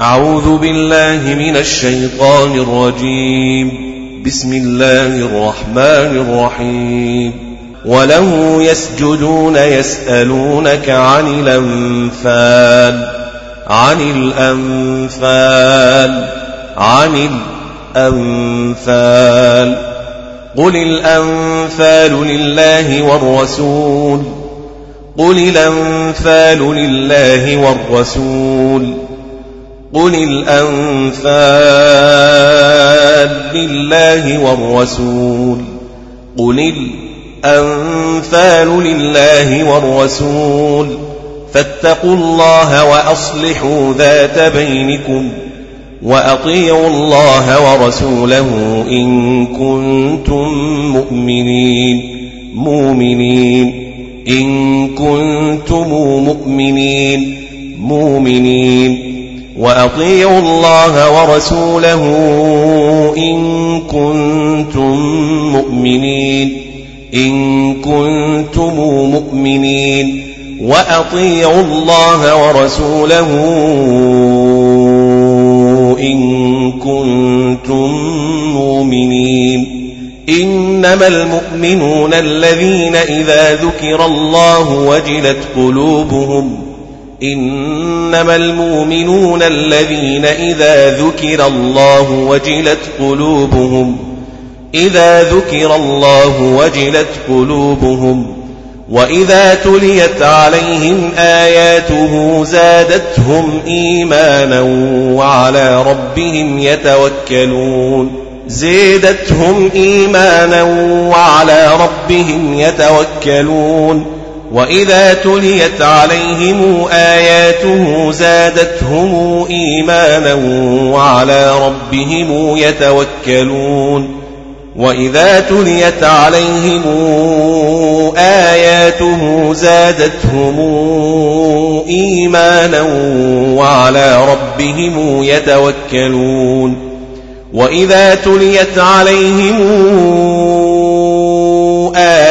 أعوذ بالله من الشيطان الرجيم. بسم الله الرحمن الرحيم. وله يسجدون يسألونك عن الأنفال عن الأنفال عن الأنفال. قل الأنفال لله والرسول قل الأنفال لله والرسول. قل الأنفال لله والرسول. قل الأنفال لله والرسول. فاتقوا الله وأصلحوا ذات بينكم وأطيعوا الله ورسوله إن كنتم مؤمنين. مؤمنين. إن كنتم مؤمنين. مؤمنين. وأطيعوا الله ورسوله إن كنتم مؤمنين إن كنتم مؤمنين. وأطيعوا الله ورسوله إن كنتم مؤمنين. إنما المؤمنون الذين إذا ذكر الله وجلت قلوبهم إنما المؤمنون الذين إذا ذكر الله وجلت قلوبهم إذا ذكر الله وجلت قلوبهم وإذا تليت عليهم آياته زادتهم إيمانا وعلى ربهم يتوكلون. زيدتهم إيمانا وعلى ربهم يتوكلون. وإذا تليت عليهم آياته زادتهم إيمانا وعلى ربهم يتوكلون وإذا تليت عليهم آياته زادتهم إيمانا وعلى ربهم يتوكلون وإذا تليت عليهم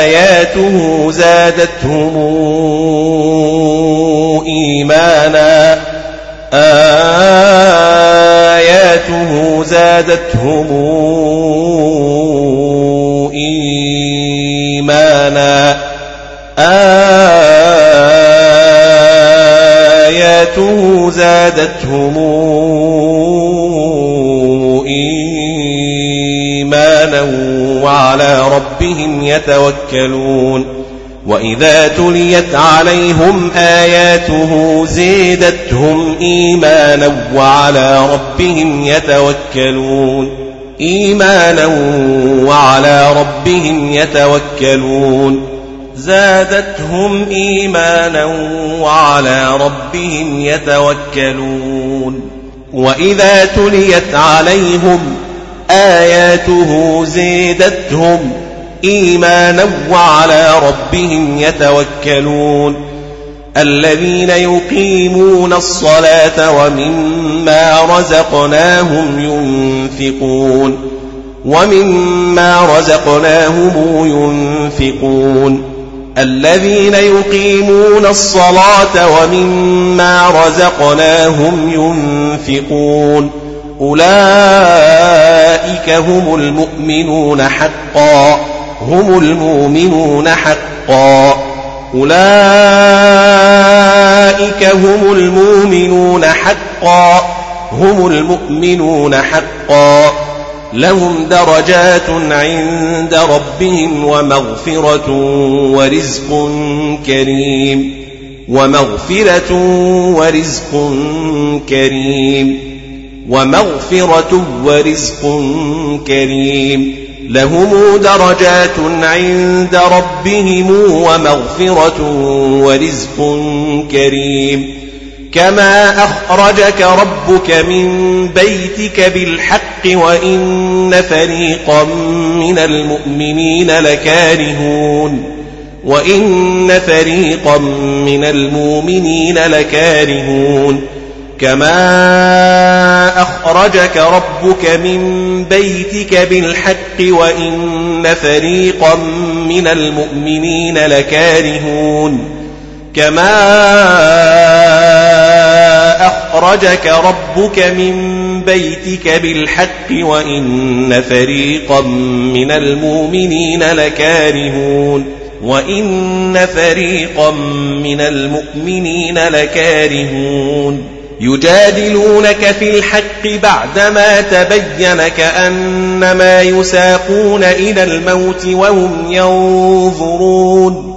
آياته زادتهم إيمانا. آياته زادتهم إيمانا. آياته زادتهم إيمانا وعلى ربهم يتوكلون وإذا تليت عليهم آياته زيدتهم إيمانا وعلى ربهم يتوكلون إيمانا وعلى ربهم يتوكلون زادتهم إيمانا وعلى ربهم يتوكلون وإذا تليت عليهم آياته زيدتهم إيمانا وعلى ربهم يتوكلون الذين يقيمون الصلاة ومما رزقناهم ينفقون ومما رزقناهم ينفقون الذين يقيمون الصلاة ومما رزقناهم ينفقون أولئك هم المؤمنون حقا هم المؤمنون حقا. أولئك هم المؤمنون حقا هم المؤمنون حقا. لهم درجات عند ربهم ومغفرة ورزق كريم ومغفرة ورزق كريم. ومغفرة ورزق كريم. لهم درجات عند ربهم ومغفرة ورزق كريم. كما أخرجك ربك من بيتك بالحق وإن فريقا من المؤمنين لكارهون. وإن فريقا من المؤمنين لكارهون. كما أخرجك ربك من بيتك بالحق وإن فريقا من المؤمنين لكارهون كما أخرجك ربك من بيتك بالحق وإن فريقا من المؤمنين لكارهون وإن فريقا من المؤمنين لكارهون يجادلونك في الحق بعدما تبين كأنما يساقون إلى الموت وهم ينظرون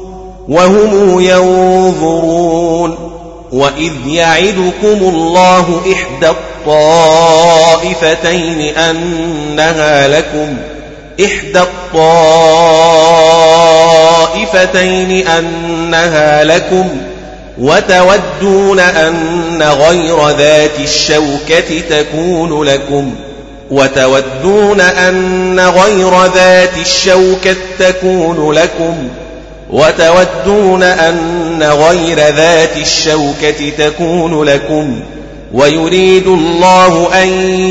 وهم ينظرون. وإذ يعدكم الله إحدى الطائفتين أنها لكم إحدى الطائفتين أنها لكم وتودون أن غير ذات الشوكة تكون لكم وتودون أن غير ذات الشوكة تكون لكم وتودون أن غير ذات الشوكة تكون لكم ويريد الله أن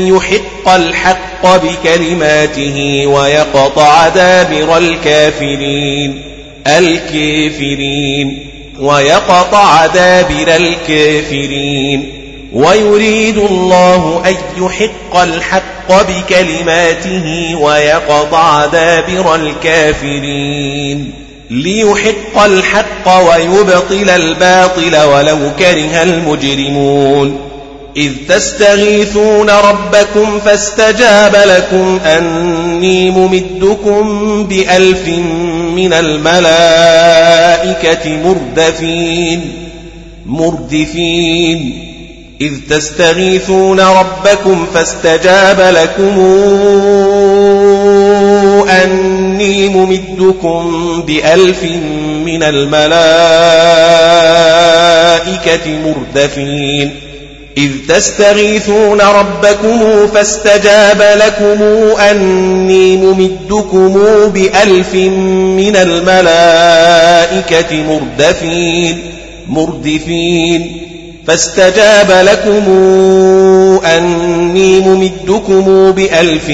يحق الحق بكلماته ويقطع دابر الكافرين الكافرين ويقطع دابر الكافرين ويريد الله أن يحق الحق بكلماته ويقطع دابر الكافرين ليحق الحق ويبطل الباطل ولو كره المجرمون إذ تستغيثون ربكم فاستجاب لكم أني ممدكم بألف من الملائكة مردفين مردفين. إذ تستغيثون ربكم فاستجاب لكم أني ممدكم بألف من الملائكة مردفين. إذ تستغيثون ربكم فاستجاب لكم أني ممدكم بألف من الملائكة مردفين مردفين. فاستجاب لكم أني ممدكم بألف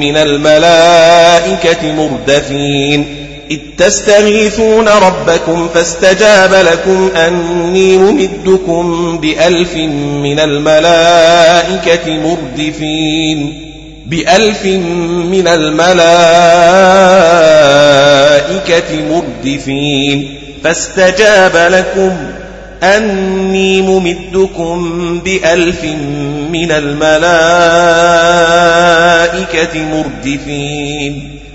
من الملائكة مردفين. إذ تستغيثون ربكم فاستجاب لكم أني ممدكم بألف من الملائكة مردفين. بألف من الملائكة مردفين. فاستجاب لكم أني ممدكم بألف من الملائكة مردفين.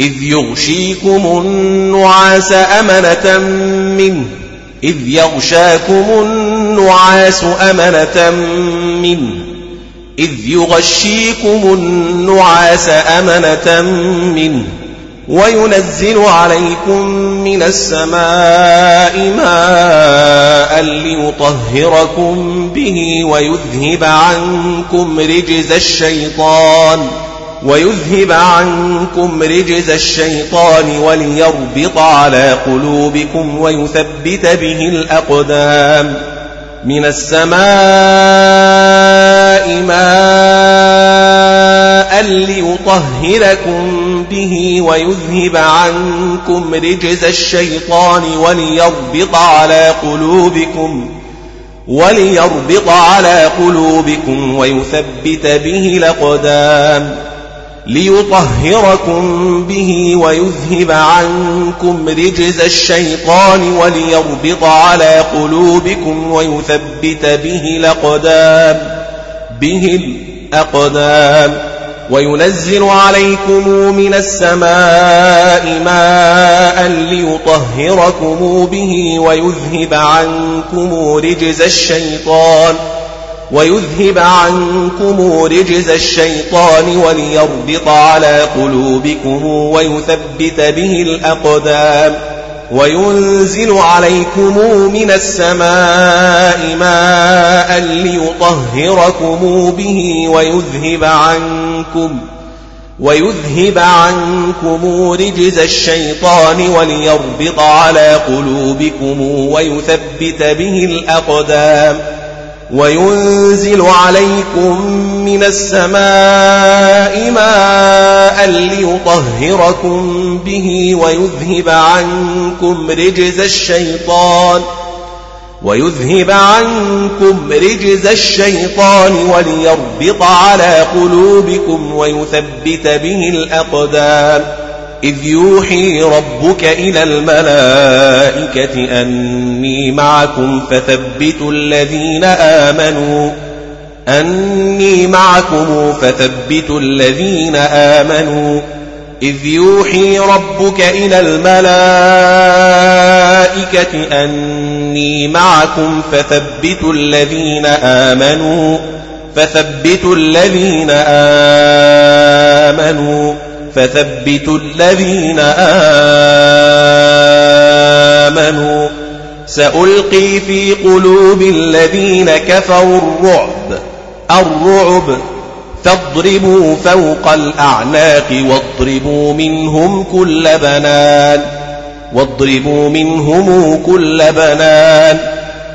إذ يغشيكم النعاس أمنة منه. إذ يغشاكم النعاس أمنة منه. إذ يغشيكم النعاس أمنة منه. وينزل عليكم من السماء ماء ليطهركم به ويذهب عنكم رجز الشيطان. ويذهب عنكم رجز الشيطان وليربط على قلوبكم ويثبت به الأقدام. من السماء ماء ليطهركم به ويذهب عنكم رجز الشيطان وليربط على قلوبكم وليربط على قلوبكم ويثبت به الأقدام. ليطهركم به ويذهب عنكم رجز الشيطان وليربط على قلوبكم ويثبت به الأقدام به الأقدام. وينزل عليكم من السماء ماء ليطهركم به ويذهب عنكم رجز الشيطان. ويذهب عنكم رجز الشيطان وليربط على قلوبكم ويثبت به الأقدام وينزل عليكم من السماء ماء ليطهركم به ويذهب عنكم ويذهب عنكم رجز الشيطان وليربط على قلوبكم ويثبت به الأقدام وينزل عليكم من السماء ماء ليطهركم به ويذهب عنكم رجز الشيطان ويذهب عنكم رجز الشيطان وليربط على قلوبكم ويثبت به الأقدام إذ يوحي ربك إلى الملائكة أني معكم فثبتوا الذين آمنوا أني معكم فثبتوا الذين آمنوا. إذ يوحي ربك إلى الملائكة أني معكم فثبتوا الذين آمنوا فثبتوا الذين آمنوا. فثبتوا الذين آمنوا. سألقي في قلوب الذين كفروا الرعب. الرعب فاضربوا فوق الأعناق واضربوا منهم كل بنان. واضربوا منهم كل بنان.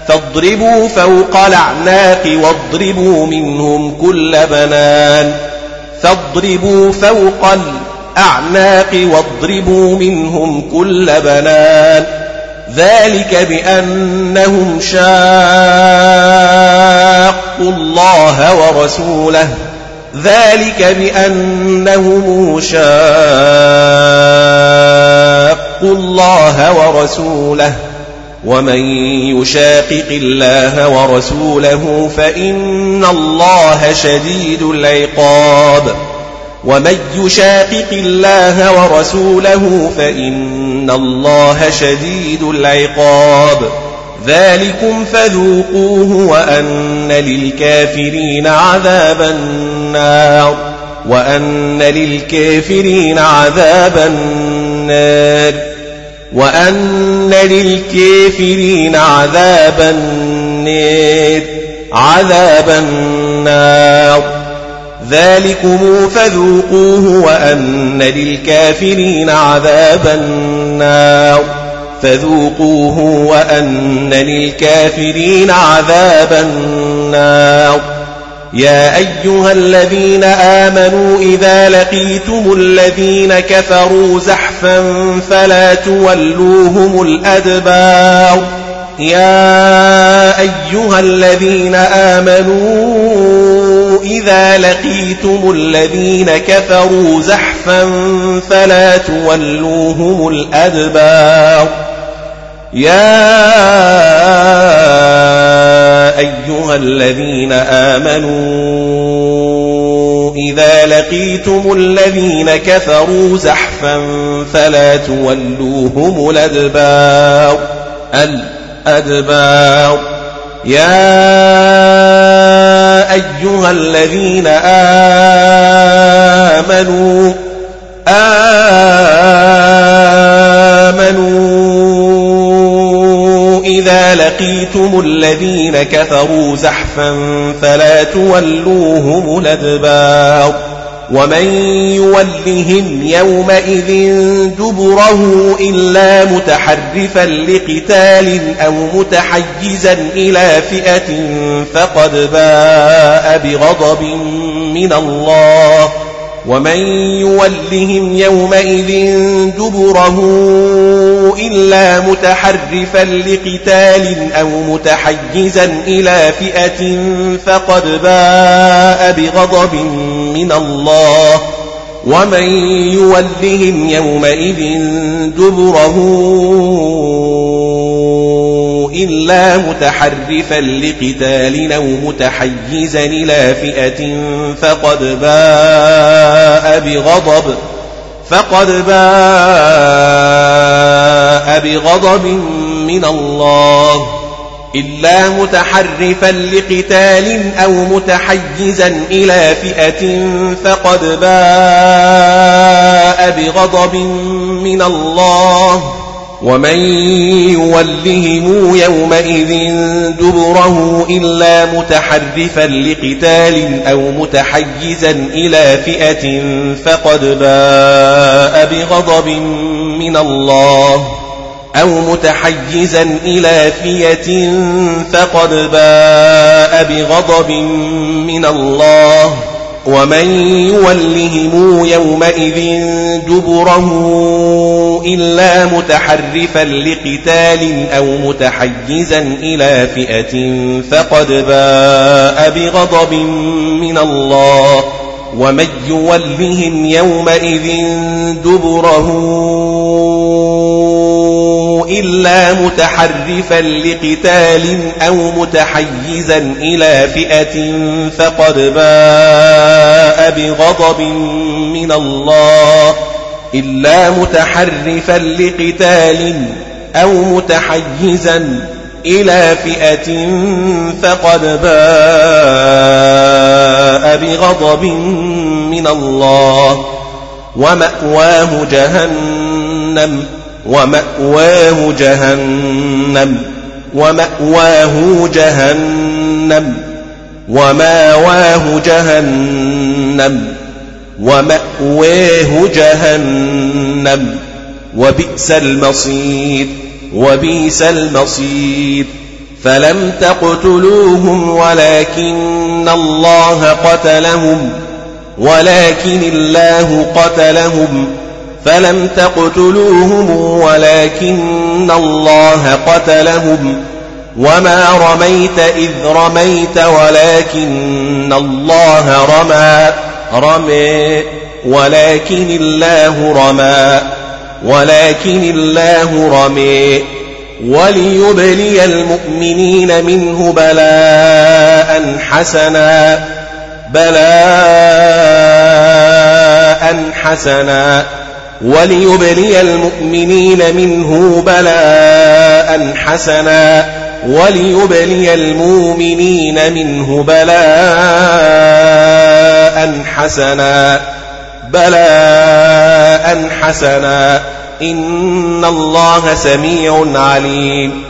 فاضربوا فوق الأعناق واضربوا منهم كل بنان. فاضربوا فوق الأعناق واضربوا منهم كل بنان. ذلك بأنهم شاقوا الله ورسوله. ذلك بأنهم شاقوا الله ورسوله. ومن يشاقق الله ورسوله فإن الله شديد العقاب ومن يشاقق الله ورسوله فإن الله شديد العقاب ذلكم فذوقوه وأن للكافرين عذاب النار وأن للكافرين عذاب النار وأن للكافرين عذاب النار عذاب النار. ذلكم فذوقوه وأن للكافرين عذاب النار. فذوقوه وأن للكافرين عذاب النار. يا أيها الذين آمنوا إذا لقيتم الذين كفروا زحفا فلا تولوهم الأدبار. يا أيها الذين آمنوا إذا لقيتم الذين كفروا زحفا فلا تولوهم الأدبار. يا أيها الذين آمنوا إذا لقيتم الذين كفروا زحفا فلا تولوهم الأدبار الأدبار. يا أيها الذين آمنوا آمنوا لقيتم الذين كفروا زحفا فلا تولوهم الأدبار ومن يولهم يومئذ دبره إلا متحرفا لقتال أو متحيزا إلى فئة فقد باء بغضب من الله ومن يولهم يومئذ دبره إلا متحرفا لقتال أو متحيزا إلى فئة فقد باء بغضب من الله ومن يولهم يومئذ دبره إلا متحرفا لقتال أو متحيزا إلى فئة فقد باء بغضب فقد باء بغضب من الله. إلا متحرفا لقتال أو متحيزا إلى فئة فقد باء بغضب من الله. ومن يولهم يومئذ دبره إلا متحرفا لقتال أو متحيزا إلى فئة فقد باء بغضب من الله أو متحيزا إلى فئة فقد باء بغضب من الله ومن يولهم يومئذ دبره إلا متحرفا لقتال أو متحيزا إلى فئة فقد باء بغضب من الله ومن يولهم يومئذ دبره إلا متحرفا لقتال أو متحيزا إلى فئة فقد باء بغضب من الله. إلا متحرفا لقتال أو متحيزا إلى فئة فقد باء بغضب من الله. ومأواه جهنم. ومأواه جهنم ومأواه جهنم ومأواه جهنم ومأواه جهنم. وبئس المصير وبئس المصير. فلم تقتلوهم ولكن الله قتلهم ولكن الله قتلهم. فلم تقتلوهم ولكن الله قتلهم وما رميت إذ رميت ولكن الله رمى رمي ولكن الله رمى ولكن الله رمي وليبلي المؤمنين منه بلاء حسنا بلاء حسنا. وليبلي المؤمنين منه بلاء حسنا وليبلي المؤمنين منه بلاء حسنا بلاء حسنا. إن الله سميع عليم.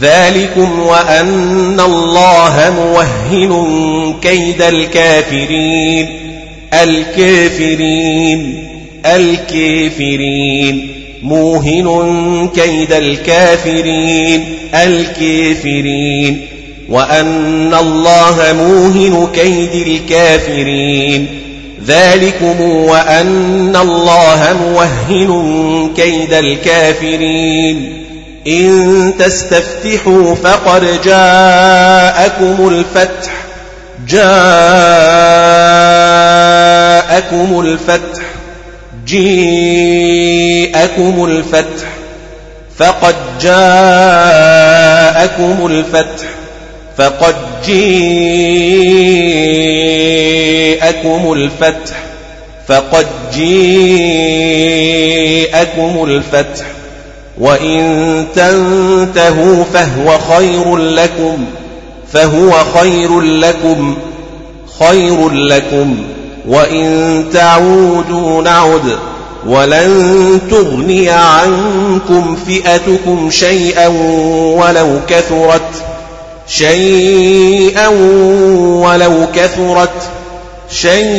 ذلكم وأن الله موهن كيد الكافرين. الكافرين. الكافرين. موهن كيد الكافرين. الكافرين. وأن الله موهن كيد الكافرين. ذلكم وأن الله موهن كيد الكافرين. إن تستفتحوا فقد جاءكم الفتح. جاءكم الفتح. جيءكم الفتح فقد جاءكم الفتح فقد جيءكم الفتح فقد جيءكم الفتح وإن تنتهوا فهو خير لكم فهو خير لكم خير لكم وإن تعودوا نعد ولن تغني عنكم فئتكم شيئا ولو كثرت شيئا ولو كثرت شيئا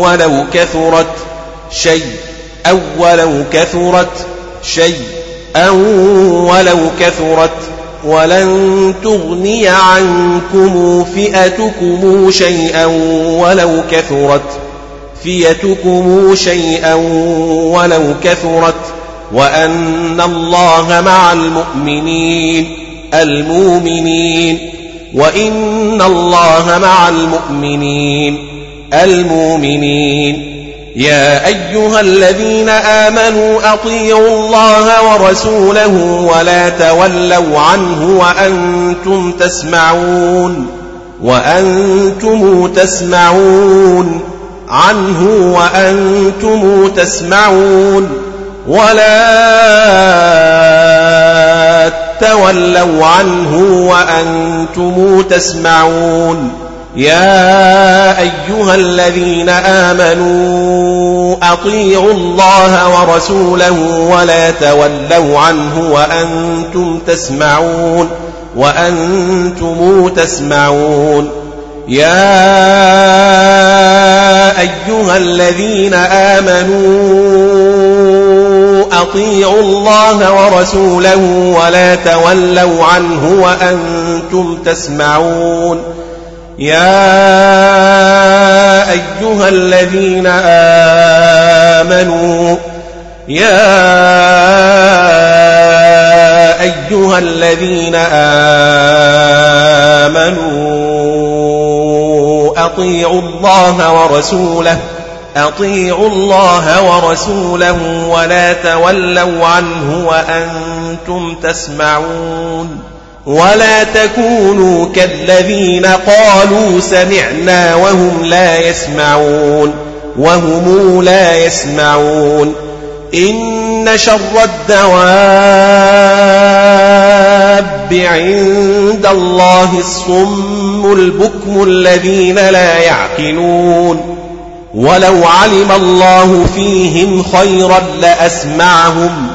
ولو كثرت شيء أو ولو كثرت أو ولو كثرت ولن تغني عنكم فئتكم شيئا ولو كثرت فئتكم شيئا ولو كثرت وأن الله مع المؤمنين المؤمنين وإن الله مع المؤمنين المؤمنين يا أيها الذين آمنوا أطيعوا الله ورسوله ولا تولوا عنه وأنتم تسمعون وأنتم تسمعون عنه وأنتم تسمعون ولا تولوا عنه وأنتم تسمعون يا أيها الذين آمنوا أطيعوا الله ورسوله ولا تولوا عنه وأنتم تسمعون وأنتم تسمعون يا أيها الذين آمنوا أطيعوا الله ورسوله ولا تولوا عنه وأنتم تسمعون يا أيها الذين آمنوا يا أيها الذين آمنوا أطيعوا الله ورسوله أطيعوا الله ورسوله ولا تولوا عنه وأنتم تسمعون. ولا تكونوا كالذين قالوا سمعنا وهم لا يسمعون وهم لا يسمعون إن شر الدواب عند الله الصم البكم الذين لا يعقلون ولو علم الله فيهم خيرا لأسمعهم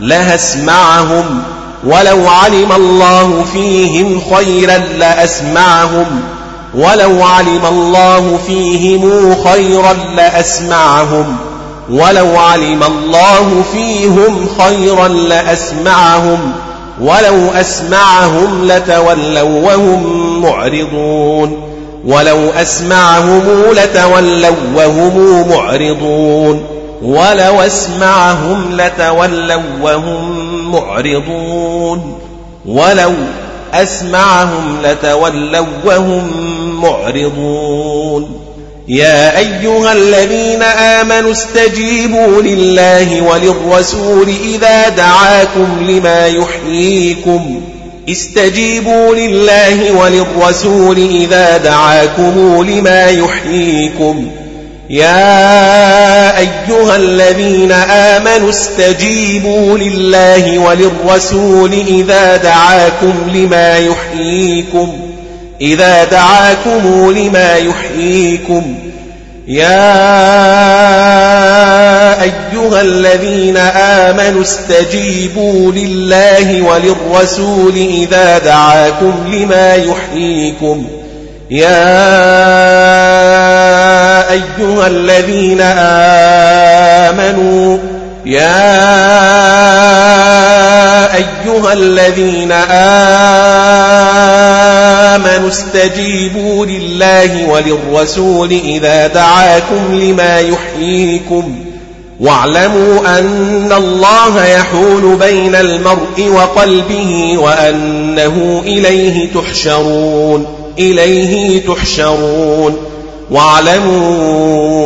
لهسمعهم ولو علم الله فيهم خيرا لأسمعهم. ولو علم الله فيهم خيرا لأسمعهم. ولو علم الله فيهم خيرا لأسمعهم. ولو أسمعهم لتولوا وهم معرضون. ولو أسمعهم لتولوا وهم معرضون. ولو أسمعهم لتولوا وهم معرضون. ولو أسمعهم لتولوا وهم معرضون. يا أيها الذين آمنوا استجيبوا لله وللرسول إذا دعاكم لما يحييكم. استجيبوا لله وللرسول إذا دعاكم لما يحييكم. يا أيها الذين آمنوا استجيبوا لله وللرسول إذا دعاكم لما يحييكم إذا دعاكم لما يحييكم. يا أيها الذين آمنوا استجيبوا لله وللرسول إذا دعاكم لما يحييكم. يا أيها الذين آمنوا يا أيها الذين آمنوا استجيبوا لله وللرسول إذا دعاكم لما يحييكم. واعلموا أن الله يحول بين المرء وقلبه وأنه إليه تحشرون إليه تحشرون. واعلموا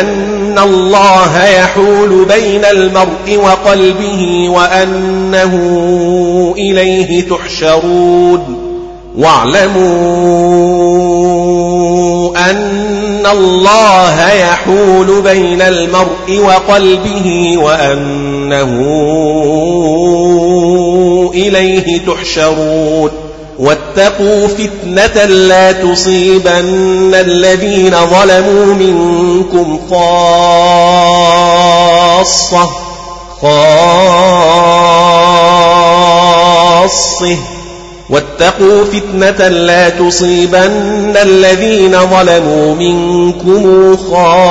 أن الله يحول بين المرء وقلبه وأنه إليه تحشرون. واعلموا أن الله يحول بين المرء وقلبه وأنه إليه تحشرون. واتقوا فتنة لا تصيبن الذين ظلموا منكم خاصة خاصة. واتقوا فتنة لا تصيبن الذين ظلموا منكم خاصة.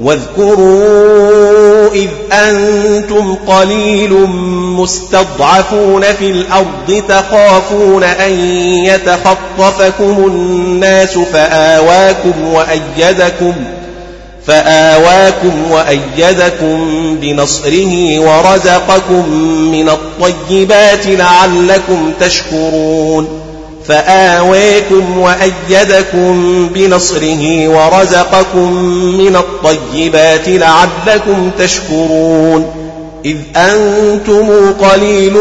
واذكروا إذ أنتم قليل مستضعفون في الأرض تخافون أن يتخطفكم الناس فآواكم وأيدكم فآواكم وأيدكم بنصره ورزقكم من الطيبات لعلكم تشكرون فآويكم وأيدكم بنصره ورزقكم من الطيبات لعلكم تشكرون إذ أنتم قليل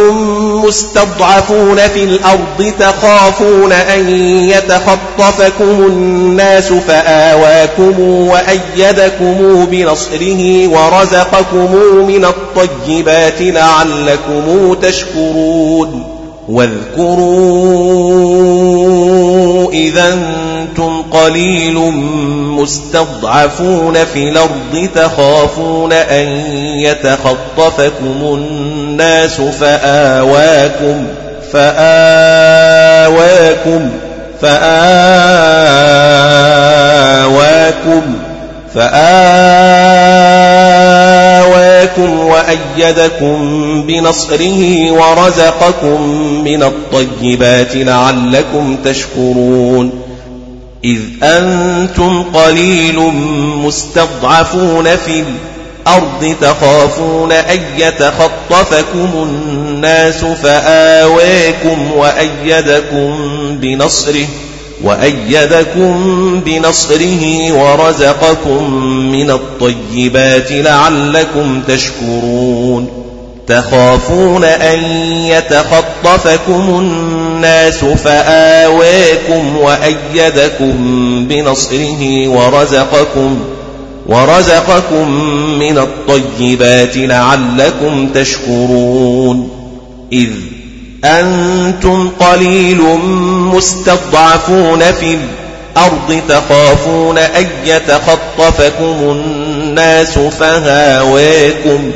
مستضعفون في الأرض تخافون أن يتخطفكم الناس فآواكم وأيدكم بنصره ورزقكم من الطيبات لعلكم تشكرون واذكروا إذا أنتم قليل مستضعفون في الأرض تخافون أن يتخطفكم الناس فآواكم فآواكم فآواكم فآواكم وأيدكم بنصره ورزقكم من الطيبات لعلكم تشكرون. إذ أنتم قليل مستضعفون في الأرض تخافون أن يتخطفكم الناس فآويكم وأيدكم بنصره وأيدكم بنصره ورزقكم من الطيبات لعلكم تشكرون تخافون أن يتخطفكم الناس فآويكم وأيدكم بنصره ورزقكم ورزقكم من الطيبات لعلكم تشكرون إذ أنتم قليل مستضعفون في الأرض تخافون أن يتخطفكم الناس فهاويكم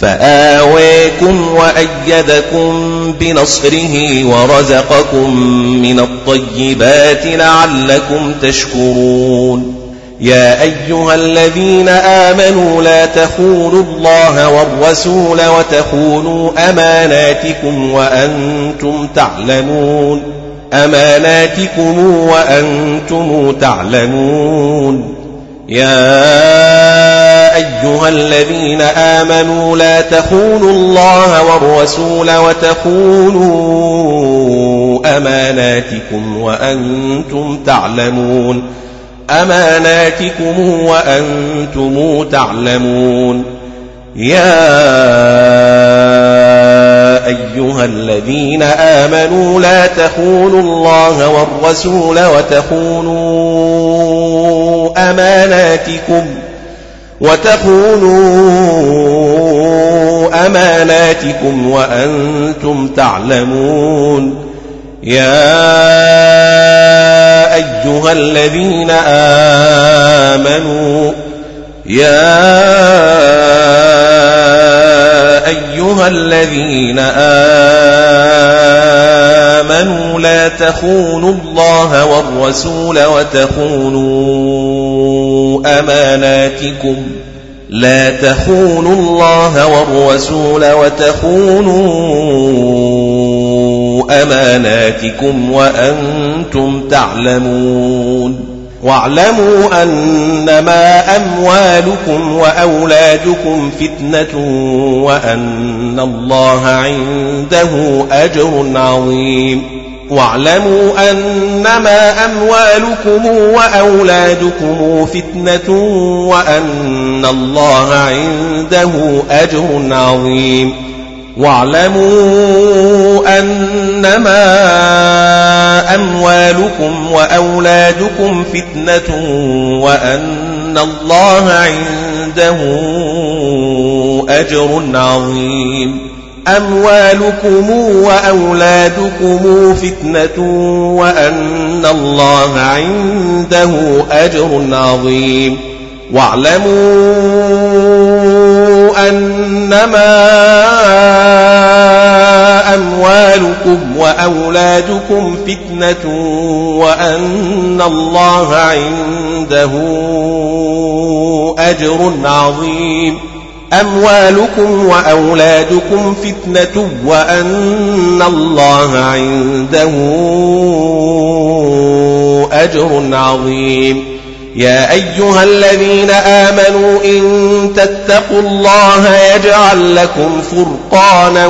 فآويكم وأيدكم بنصره ورزقكم من الطيبات لعلكم تشكرون يا أيها الذين آمنوا لا تخونوا الله والرسول وتخونوا أماناتكم وأنتم تعلمون أماناتكم وأنتم تعلمون يا أيها الذين آمنوا لا تخونوا الله والرسول وتخونوا أماناتكم وأنتم تعلمون أماناتكم وأنتم تعلمون يا أيها الذين آمنوا لا تخونوا الله والرسول وتخونوا أماناتكم وتخونوا أماناتكم وأنتم تعلمون يا أيها الذين آمنوا يا أيها الذين آمنوا لا تخونوا الله والرسول وتخونوا أماناتكم. لا تخونوا الله والرسول وتخونوا أماناتكم وأنتم تعلمون. واعلموا أنما أموالكم وأولادكم فتنة وأن الله عنده أجر عظيم. واعلموا أنما أموالكم وأولادكم فتنة وأن الله عنده أجر عظيم. واعلموا أنما أموالكم وأولادكم فتنة وأن الله عنده أجر عظيم. أموالكم وأولادكم فتنة وأن الله عنده أجر عظيم. واعلموا أنما أموالكم وأولادكم فتنة وأن الله عنده أجر عظيم. أموالكم وأولادكم فتنة وأن الله عنده أجر عظيم. يا أيها الذين آمنوا إن تتقوا الله يجعل لكم فرقانا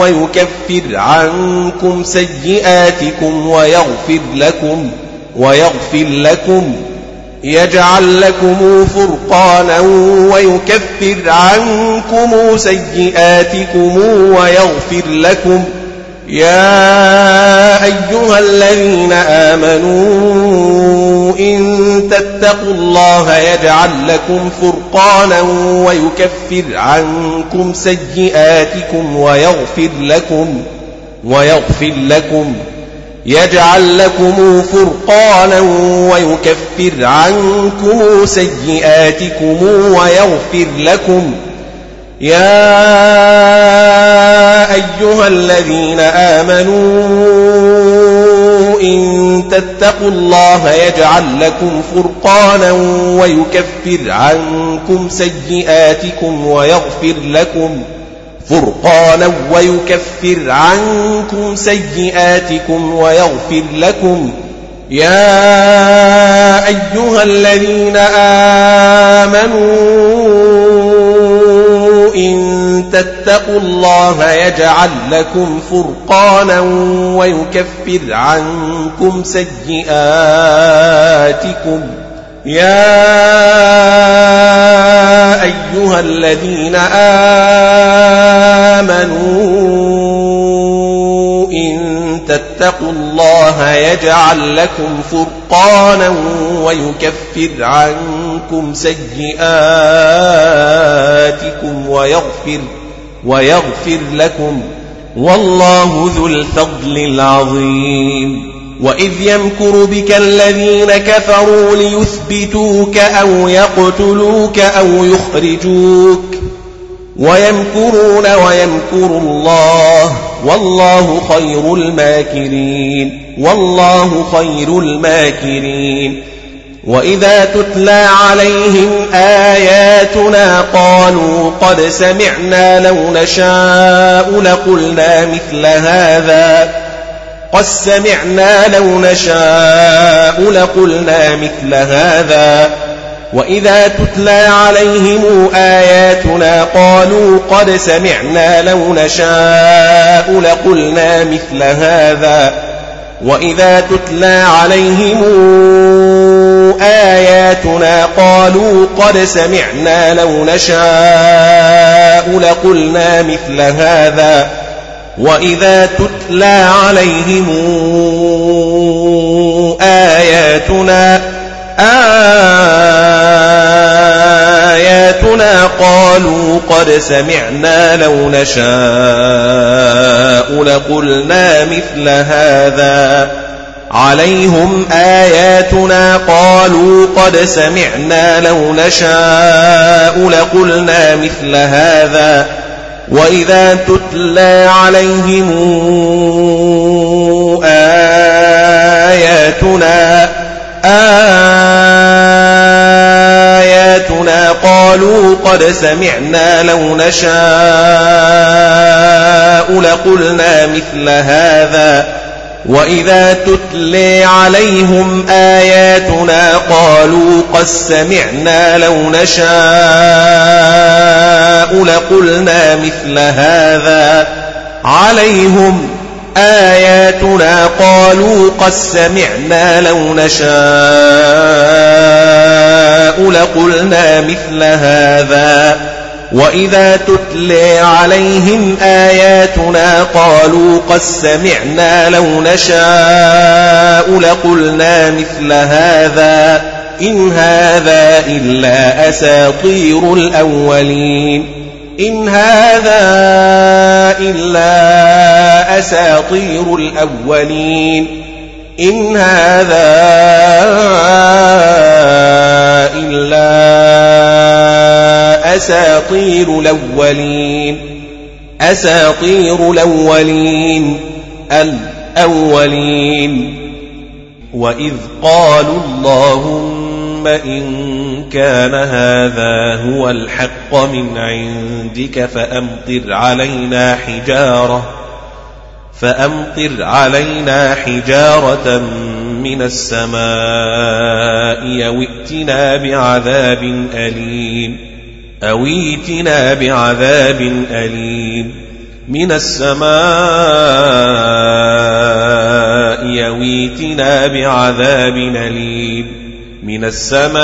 ويكفر عنكم سيئاتكم ويغفر لكم ويغفر لكم يجعل لكم فرقانا ويكفر عنكم سيئاتكم ويغفر لكم يا أيها الذين آمنوا إن تتقوا الله يجعل لكم فرقانا ويكفر عنكم سيئاتكم ويغفر لكم ويغفر لكم يجعل لكم فرقانا ويكفر عنكم سيئاتكم ويغفر لكم يا أيها الذين آمنوا إن تتقوا الله يجعل لكم فرقانا ويكفر عنكم سيئاتكم ويغفر لكم فرقانا ويكفر عنكم سيئاتكم ويغفر لكم يا أيها الذين آمنوا إن تتقوا الله يجعل لكم فرقانا ويكفر عنكم سيئاتكم. يا أيها الذين آمنوا إن تتقوا الله يجعل لكم فرقانا ويكفر عنكم سيئاتكم ويغفر ويغفر لكم والله ذو الفضل العظيم. وإذ يمكر بك الذين كفروا ليثبتوك أو يقتلوك أو يخرجوك ويمكرون ويمكر الله والله خير الماكرين والله خير الماكرين. وإذا تتلى عليهم آياتنا قالوا قد سمعنا لو نشاء لقلنا مثل هذا قد سمعنا لو نشاء لقلنا مثل هذا وإذا تتلى عليهم آياتنا قالوا قد سمعنا لو نشاء لقلنا مثل هذا وإذا تتلى عليهم آياتنا قالوا قد سمعنا لو نشاء لقلنا مثل هذا وإذا تتلى عليهم آياتنا آياتنا قالوا قد سمعنا لو نشاء لقلنا مثل هذا. عليهم آياتنا قالوا قد سمعنا لو نشاء لقلنا مثل هذا. وإذا تتلى عليهم آياتنا آياتنا قالوا قد سمعنا لو نشاء لقلنا مثل هذا وإذا تتلي عليهم آياتنا قالوا قد سمعنا لو نشاء لقلنا مثل هذا عليهم آياتنا قالوا قد سمعنا لو نشاء لقلنا مثل هذا وإذا تتلي عليهم آياتنا قالوا قد سمعنا لو نشاء لقلنا مثل هذا إن هذا إلا أساطير الأولين إن هذا إلا أساطير الأولين. إن هذا إلا أساطير الأولين. أساطير الأولين الأولين. وإذ قالوا اللهم إن كان هذا هو الحق من عندك فأمطر علينا حجارة فأمطر علينا حجارة من السماء أو بعذاب أليم أو ائتنا بعذاب أليم من السماء أو ائتنا بعذاب أليم من السماء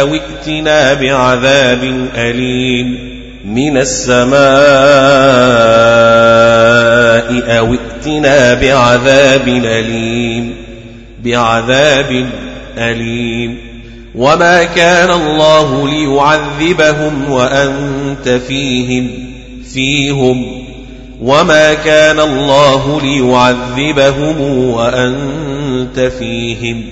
أو ائتنا بعذاب أليم. من السماء أو ائتنا بعذاب أليم. بعذاب أليم. وما كان الله ليعذبهم وأنت فيهم فيهم. وما كان الله ليعذبهم وأنت فيهم.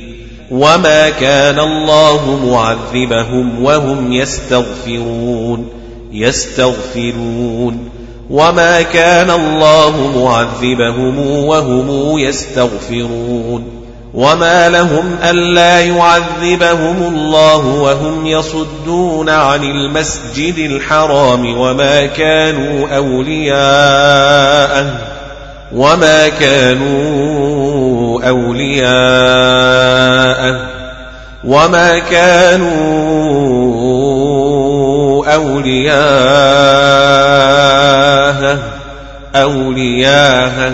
وما كان الله معذبهم وهم يستغفرون يستغفرون وما كان الله معذبهم وهم يستغفرون وما لهم ألا يعذبهم الله وهم يصدون عن المسجد الحرام وما كانوا أولياءه وما كانوا أولياءه وما كانوا أولياءه أولياءه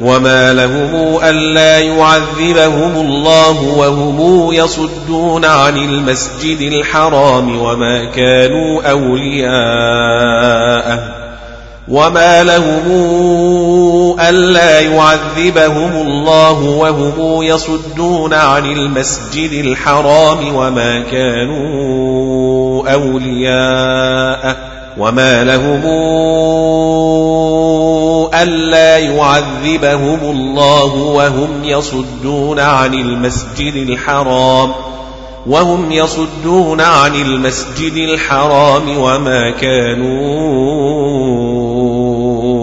وما لهم ألا يعذبهم الله وهم يصدون عن المسجد الحرام وما كانوا أولياءه وما لهم ألا يعذبهم الله وهم يصدون عن المسجد الحرام وما كانوا أولياءه وما لهم ألا يعذبهم الله وهم يصدون عن المسجد الحرام وهم يصدون عن المسجد الحرام وما كانوا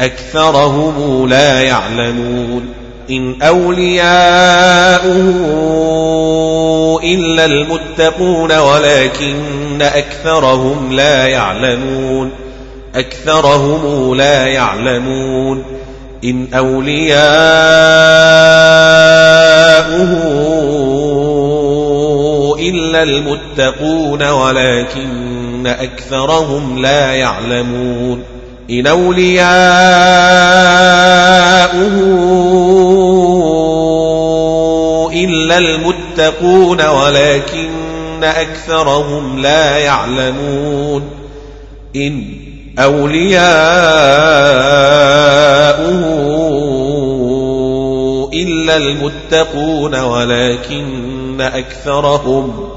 أكثرهم لا يعلمون إن أولياؤه إلا المتقون ولكن أكثرهم لا يعلمون أكثرهم لا يعلمون إن أولياؤه إلا المتقون ولكن أكثرهم لا يعلمون إن أولياؤه إلا المتقون ولكن أكثرهم لا يعلمون إن أولياؤه إلا المتقون ولكن أكثرهم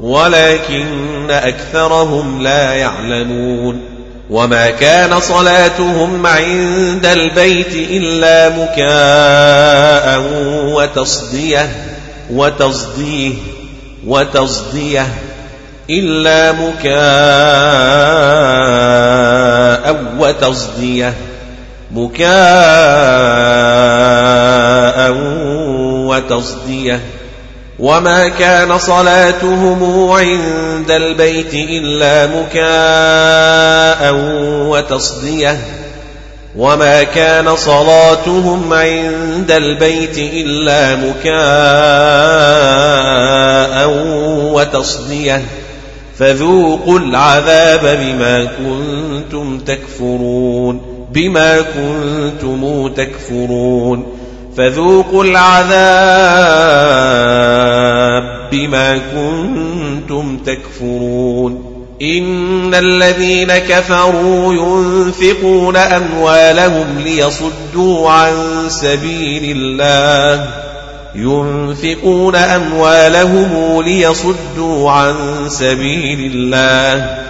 ولكن أكثرهم لا يعلمون وما كان صلاتهم عند البيت إلا مكاء وتصديه وتصديه وتصديه إلا مكاء وتصديه مكاء وتصديه وما كان صلاتهم عند البيت إلا مكاء وتصديه وما كان صلاتهم عند البيت إلا مكاء وتصديه فذوقوا العذاب بما كنتم تكفرون بما كنتم تكفرون فذوقوا العذاب بما كنتم تكفرون. إن الذين كفروا ينفقون أموالهم ليصدوا عن سبيل الله. ينفقون أموالهم ليصدوا عن سبيل الله.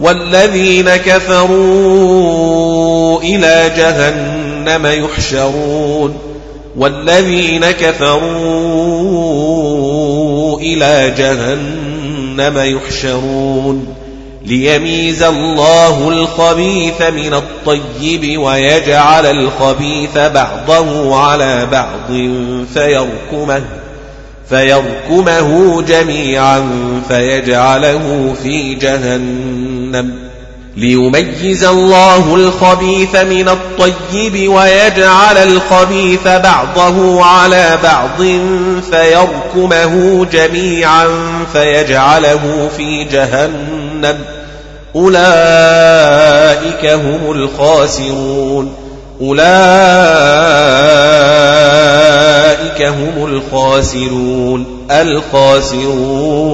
والذين كفروا إلى جهنم يحشرون والذين كفروا إلى جهنم يحشرون ليميز الله الخبيث من الطيب ويجعل الخبيث بعضه على بعض فيركمه فيركمه جميعا فيجعله في جهنم ليميز الله الخبيث من الطيب ويجعل الخبيث بعضه على بعض فيركمه جميعا فيجعله في جهنم. أولئك هم الخاسرون. أولئك هم الخاسرون. الخاسرون.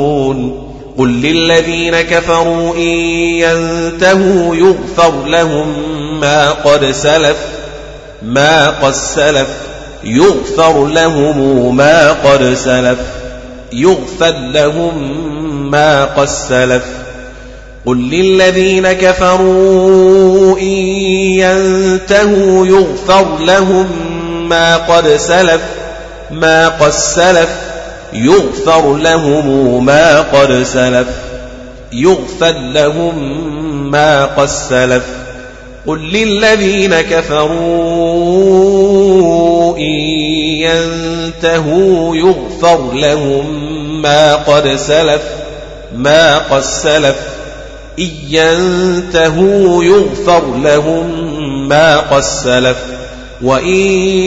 قل للذين كفروا إن ينتهوا يغفر لهم ما قد سلف ما قد سلف. يغفر لهم ما قد سلف. يغفر لهم ما قد سلف. قل للذين كفروا إن ينتهوا يغفر لهم ما قد سلف ما قد سلف. يغفر لهم ما قد سلف يغفر لهم ما قد سلف. قل للذين كفروا إن ينتهوا يغفر لهم ما قد سلف ما قد سلف. إن ينتهوا يغفر لهم ما قد سلف. وإن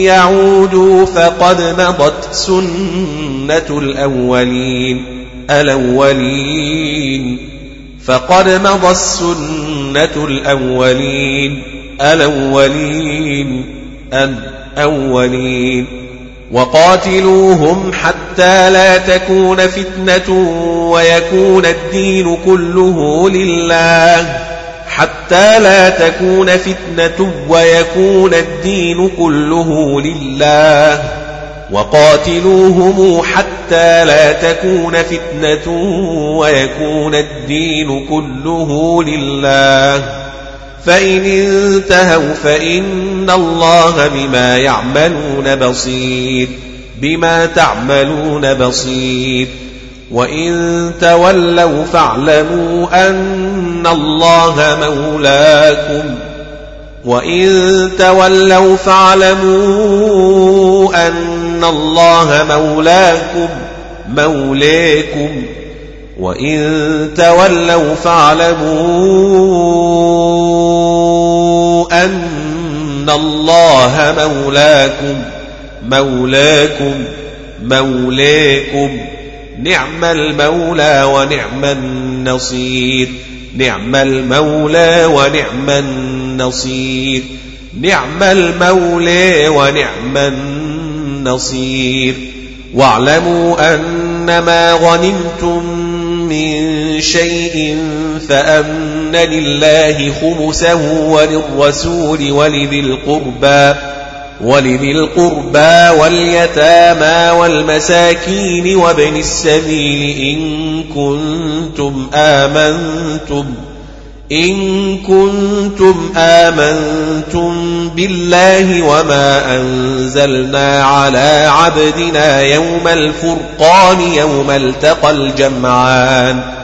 يعودوا فقد مضت سنة الأولين الأولين فقد مضى السنة الأولين الأولين الأولين وقاتلوهم حتى لا تكون فتنة ويكون الدين كله لله حتى لا تكون فتنة ويكون الدين كله لله. وقاتلوهم حتى لا تكون فتنة ويكون الدين كله لله. فإن انتهوا فإن الله بما يعملون بصير. بما تعملون بصير. وإن تولوا فاعلموا أن الله مولاكم وإن تولوا فاعلموا أن الله مولاكم موليكم وإن تولوا فاعلموا أن الله مولاكم مولاكم موليكم نعم المولى ونعم النصير نعم المولى ونعم النصير. نعم المولى ونعم النصير. واعلموا أن ما غنمتم من شيء فأن لله خمسه وللرسول ولذي القربى. ولذي القربى واليتامى والمساكين وابن السبيل إن كنتم آمنتم إن كنتم آمنتم بالله وما أنزلنا على عبدنا يوم الفرقان يوم التقى الجمعان.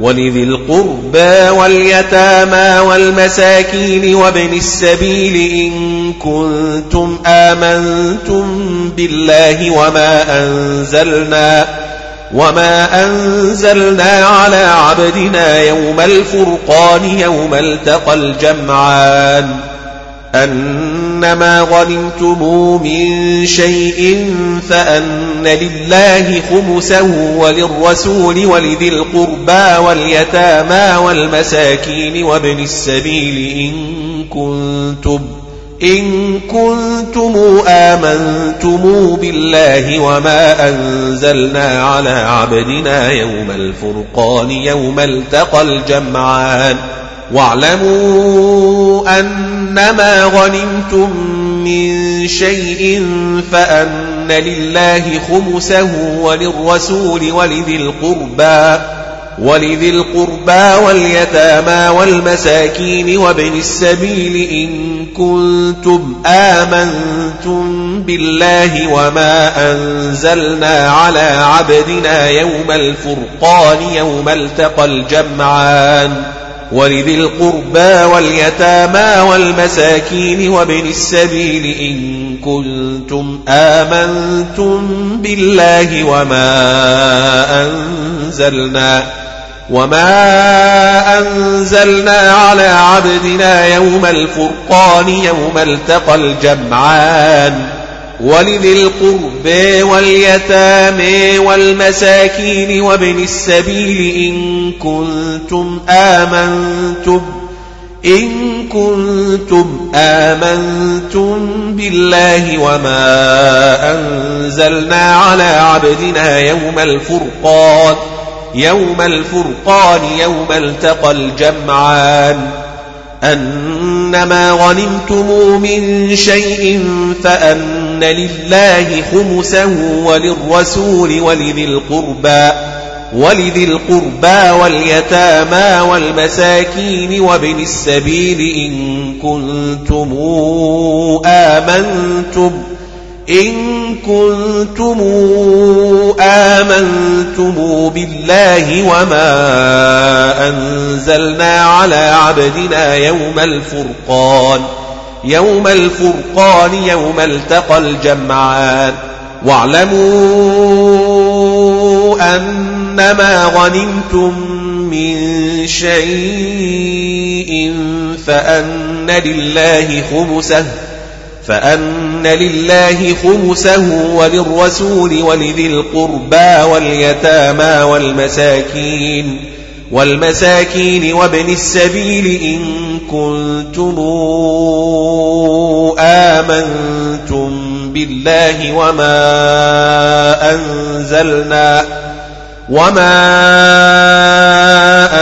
ولذي القربى واليتامى والمساكين وابن السبيل إن كنتم آمنتم بالله وما أنزلنا وما أنزلنا على عبدنا يوم الفرقان يوم التقى الجمعان أنما غنمتم من شيء فأن لله خمسه وللرسول ولذي القربى واليتامى والمساكين وابن السبيل إن كنتم إن كنتم آمنتم بالله وما أنزلنا على عبدنا يوم الفرقان يوم التقى الجمعان واعلموا أنما غنمتم من شيء فأن لله خمسه وللرسول ولذي القربى ولذي القربى واليتامى والمساكين وابن السبيل إن كنتم آمنتم بالله وما أنزلنا على عبدنا يوم الفرقان يوم التقى الجمعان ولذي القربى واليتامى والمساكين وابن السبيل إن كنتم آمنتم بالله وما أنزلنا وما أنزلنا على عبدنا يوم الفرقان يوم التقى الجمعان ولذي القرب واليتامى والمساكين وابن السبيل إن كنتم آمنتم إن كنتم آمنتم بالله وما أنزلنا على عبدنا يوم الفرقان يوم الفرقان يوم التقى الجمعان. أنما غنمتم من شيء فأن لله خمسه وللرسول ولذي القربى ولذي القربى واليتامى والمساكين وابن السبيل إن كنتم آمنتم إن كنتم آمنتم بالله وما أنزلنا على عبدنا يوم الفرقان يوم الفرقان يوم التقى الجمعان. واعلموا أنما غنمتم من شيء فأن لله خمسه فأن لله خمسه وللرسول ولذي القربى واليتامى والمساكين. والمساكين وابن السبيل إن كنتم آمنتم بالله وما أنزلنا وما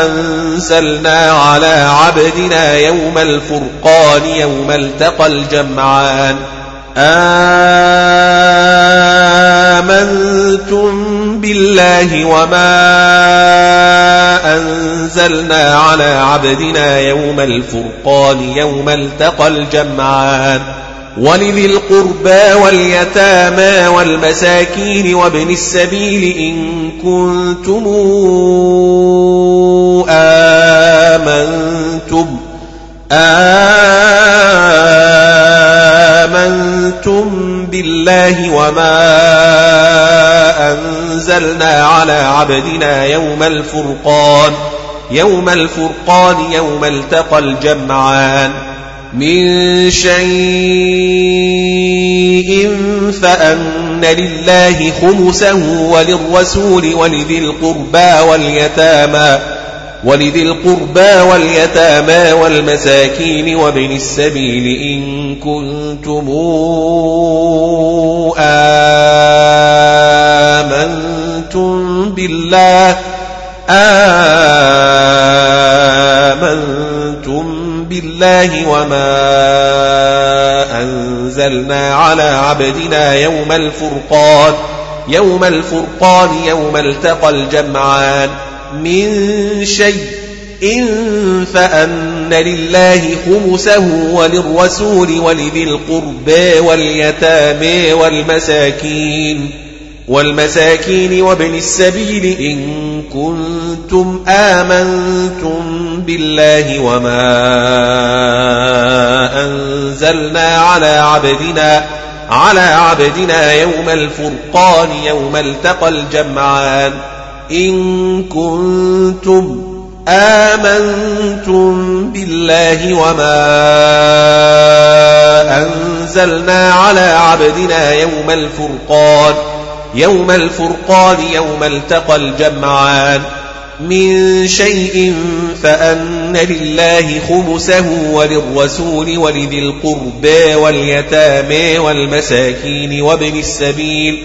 أنزلنا على عبدنا يوم الفرقان يوم التقى الجمعان. آمنتم بالله وما أنزلنا على عبدنا يوم الفرقان يوم التقى الجمعان. ولذي القربى واليتامى والمساكين وابن السبيل إن كنتم آمنتم. آمنتم. بالله وما أنزلنا على عبدنا يوم الفرقان يوم الفرقان يوم التقى الجمعان. من شيء فأن لله خمسه وللرسول ولذي القربى واليتامى. ولذي القربى واليتامى والمساكين وابن السبيل إن كنتم آمنتم بالله آمنتم بالله وما أنزلنا على عبدنا يوم الفرقان يوم الفرقان يوم التقى الجمعان من شيء إن فأن لله خمسه وللرسول ولذي القربى واليتامى والمساكين والمساكين وابن السبيل إن كنتم آمنتم بالله وما أنزلنا على عبدنا على عبدنا يوم الفرقان يوم التقى الجمعان. إن كنتم آمنتم بالله وما أنزلنا على عبدنا يوم الفرقان يوم الفرقان يوم التقى الجمعان. من شيء فأن لله خمسه وللرسول ولذي القربى واليتامى والمساكين وابن السبيل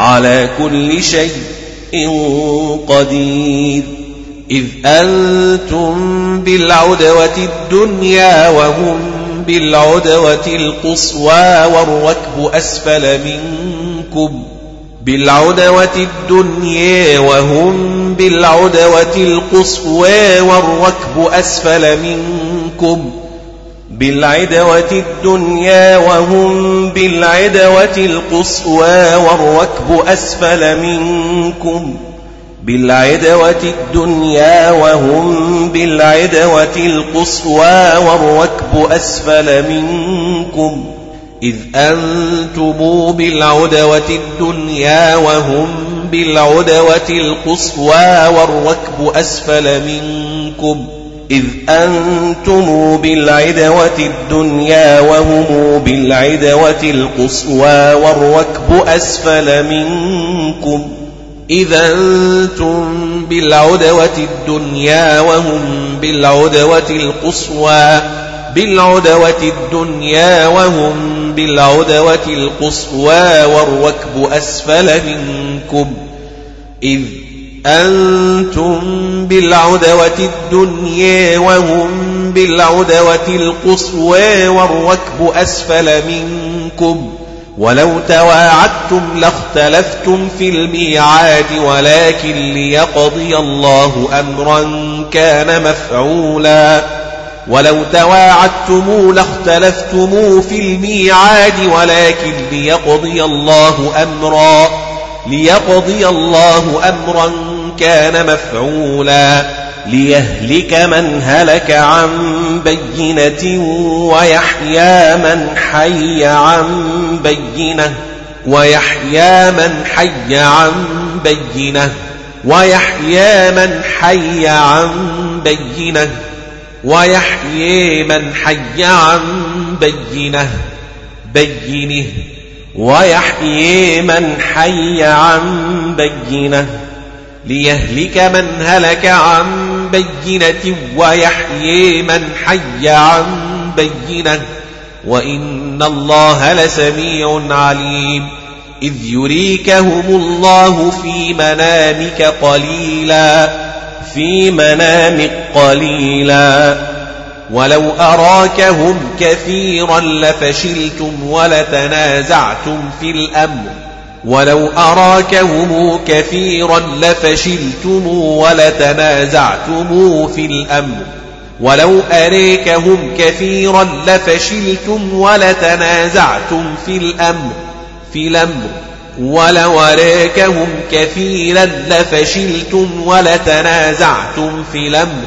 على كل شيء قدير. إذ أنتم بالعدوة الدنيا وهم بالعدوة القصوى والركب أسفل منكم. بالعدوة الدنيا وهم بالعدوة القصوى والركب أسفل منكم. بالعدوة الدنيا وهم بالعدوة القصوى والركب أسفل منكم بالعدوة الدنيا وهم بالعدوة القصوى والركب أسفل منكم إذ أنتم بالعدوة الدنيا وهم بالعدوة القصوى والركب أسفل منكم إذ أنتم بالعدوة الدنيا وهم بالعدوة القصوى والركب أسفل منكم. إذا أنتم بالعدوة الدنيا وهم بالعدوة القصوى. بالعدوة الدنيا وهم بالعدوة القصوى والركب أسفل منكم. إذ أنتم بالعدوة الدنيا وهم بالعدوة القصوى والركب أسفل منكم ولو تواعدتم لاختلفتم في الميعاد ولكن ليقضي الله أمرا كان مفعولا. ولو تواعدتم لاختلفتم في الميعاد ولكن ليقضي الله أمرا ليقضي الله أمرا كان مفعولا ليهلك من هلك عن بينة ويحيى من حي عن بينة ويحيى من حي عن بينة ويحيى من حي عن بينة ويحيي من حي عن بينة بينه ويحيي من حي عن بينة. ليهلك من هلك عن بينة ويحيي من حي عن بينة. وإن الله لسميع عليم. إذ يريكهم الله في منامك قليلا في منامك قليلا. ولو أراكهم كثيرا لفشلتم ولتنازعتم في الأمر. ولو أراكهم كثيرا لفشلتم ولتنازعتم في الأمر ولو أريكهم كثيرا لفشلتم ولتنازعتم في الأمر في الأمر ولو أريكهم كثيرا لفشلتم ولتنازعتم في الأمر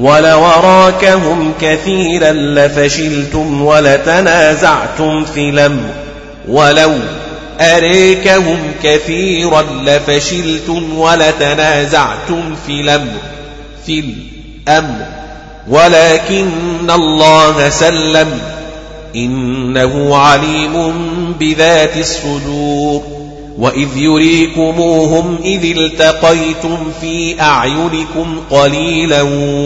ولو أراكهم كثيرا لفشلتم ولتنازعتم في الأمر ولو أريكهم كثيرا لفشلتم ولتنازعتم في الأمر في الأمر. ولكن الله سلم إنه عليم بذات الصدور. وإذ يريكموهم إذ التقيتم في أعينكم قليلا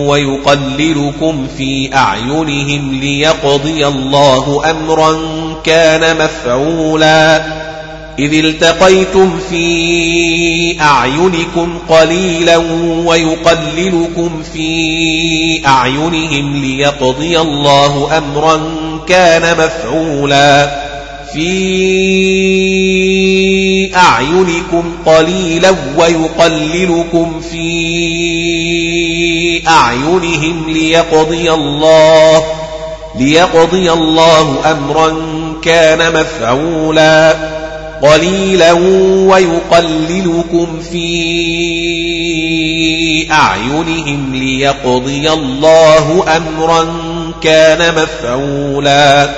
ويقللكم في أعينهم ليقضي الله أمرا كان مفعولا. إذ التقيتم في أعينكم قليلا ويقللكم في أعينهم ليقضي الله أمرا كان مفعولا. في أعينكم قليلا ويقللكم في أعينهم ليقضي الله ليقضي الله أمرا كان مفعولا. قليلا ويقللكم في أعينهم ليقضي الله أمرا كان مفعولا.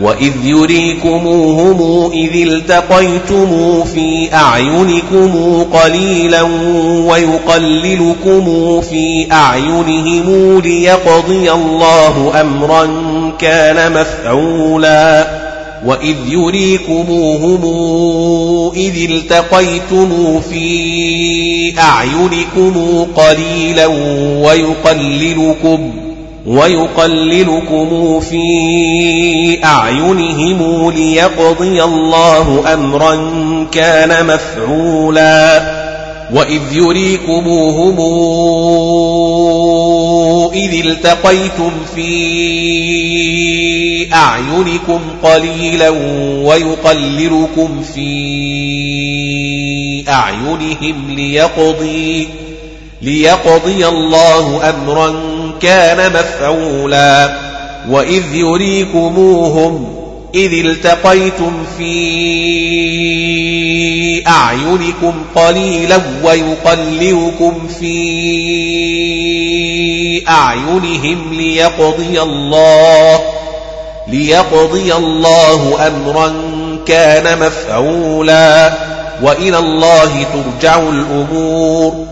وإذ يريكموهم إذ التقيتم في أعينكم قليلا ويقللكم في أعينهم ليقضي الله أمرا كان مفعولا. وإذ يريكموهم إذ التقيتم في أعينكم قليلا ويقللكم ويقللكم في أعينهم ليقضي الله أمرا كان مفعولا وإذ يريكموهم إذ التقيتم في أعينكم قليلا ويقللكم في أعينهم ليقضي ليقضي الله أمرا كان مفعولا وإذ يريكموهم إذ التقيتم في أعينكم قليلا ويقللكم في أعينهم ليقضي الله ليقضي الله أمرا كان مفعولا وإلى الله ترجع الأمور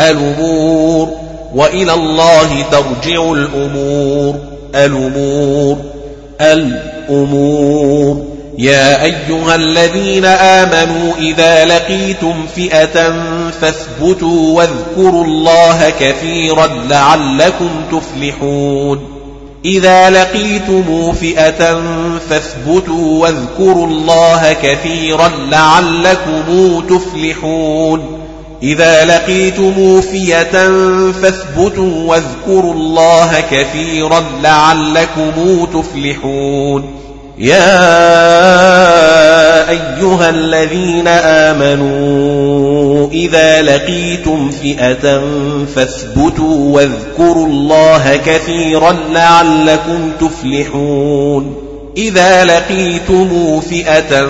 الأمور وإلى الله ترجع الأمور الأمور الأمور يا أيها الذين آمنوا إذا لقيتم فئة فاثبتوا واذكروا الله كثيرا لعلكم تفلحون. إذا لقيتم فئة فاثبتوا واذكروا الله كثيرا لعلكم تفلحون. إذا لقيتم فئة فاثبتوا واذكروا الله كثيرا لعلكم تفلحون. يا أيها الذين آمنوا إذا لقيتم فئة فاثبتوا واذكروا الله كثيرا لعلكم تفلحون. إذا لقيتم فئة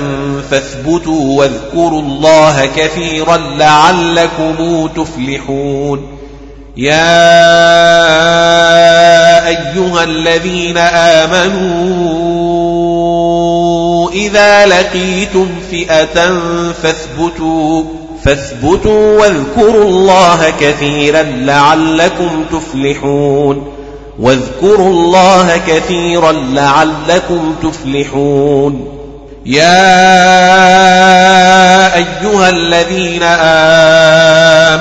فاثبتوا واذكروا الله كثيرا لعلكم تفلحون. يا أيها الذين آمنوا إذا لقيتم فئة فاثبتوا فاثبتوا واذكروا الله كثيرا لعلكم تفلحون. واذكروا الله كثيرا لعلكم تفلحون. يا أيها الذين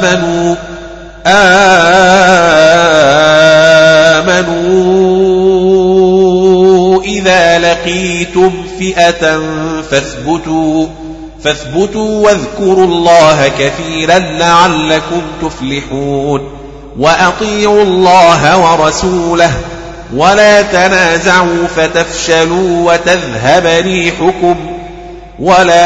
آمنوا آمنوا إذا لقيتم فئة فاثبتوا فاثبتوا واذكروا الله كثيرا لعلكم تفلحون. وأطيعوا الله ورسوله ولا تنازعوا فتفشلوا وتذهب ريحكم ولا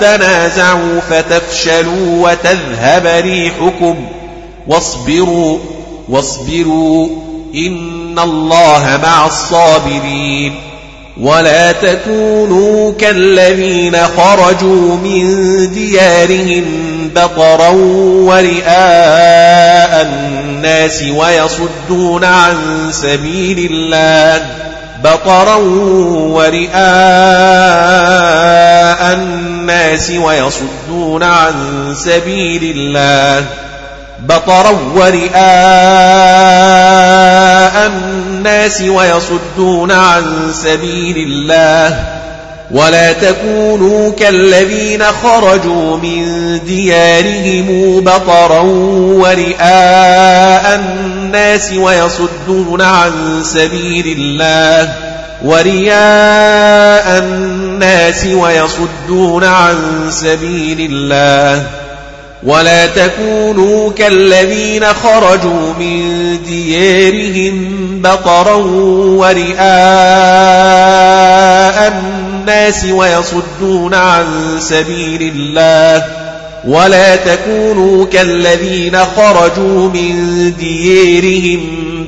تنازعوا فتفشلوا وتذهب ريحكم واصبروا واصبروا إن الله مع الصابرين ولا تكونوا كالذين خرجوا من ديارهم بطرا ورئاء الناس ويصدون عن سبيل الله بطرا ورئاء الناس ويصدون عن سبيل الله بطرا ورئاء الناس ويصدون عن سبيل الله ولا تكونوا كالذين خرجوا من ديارهم بطرا ورئاء الناس ويصدون عن سبيل الله الناس الناس ويصدون عن سبيل الله ولا تكونوا كالذين خرجوا من ديارهم بطرا ورئاء الناس ويصدون عن سبيل الله ولا تكونوا كالذين خرجوا من ديارهم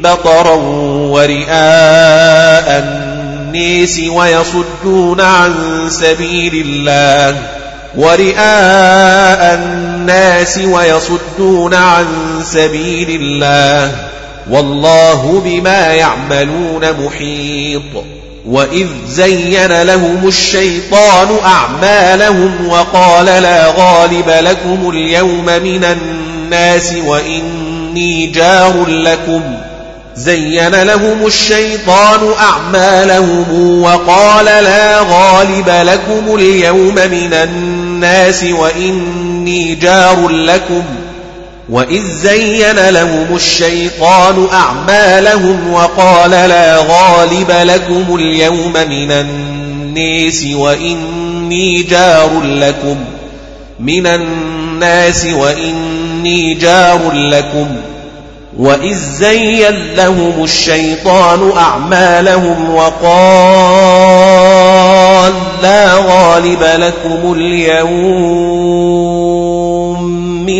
بطرا ورئاء الناس ويصدون عن سبيل الله ورئاء الناس ويصدون عن سبيل الله والله بما يعملون محيط وإذ زين لهم الشيطان أعمالهم وقال لا غالب لكم اليوم من الناس وإني جار لكم زين لهم الشيطان أعمالهم وقال لا غالب لكم اليوم من الناس وإني جار لكم وإذ زين لهم الشيطان أعمالهم وقال لا غالب لكم اليوم من الناس وإني جار لكم من الناس وإني جار لكم وإذ زين لهم الشيطان أعمالهم وقال لا غالب لكم اليوم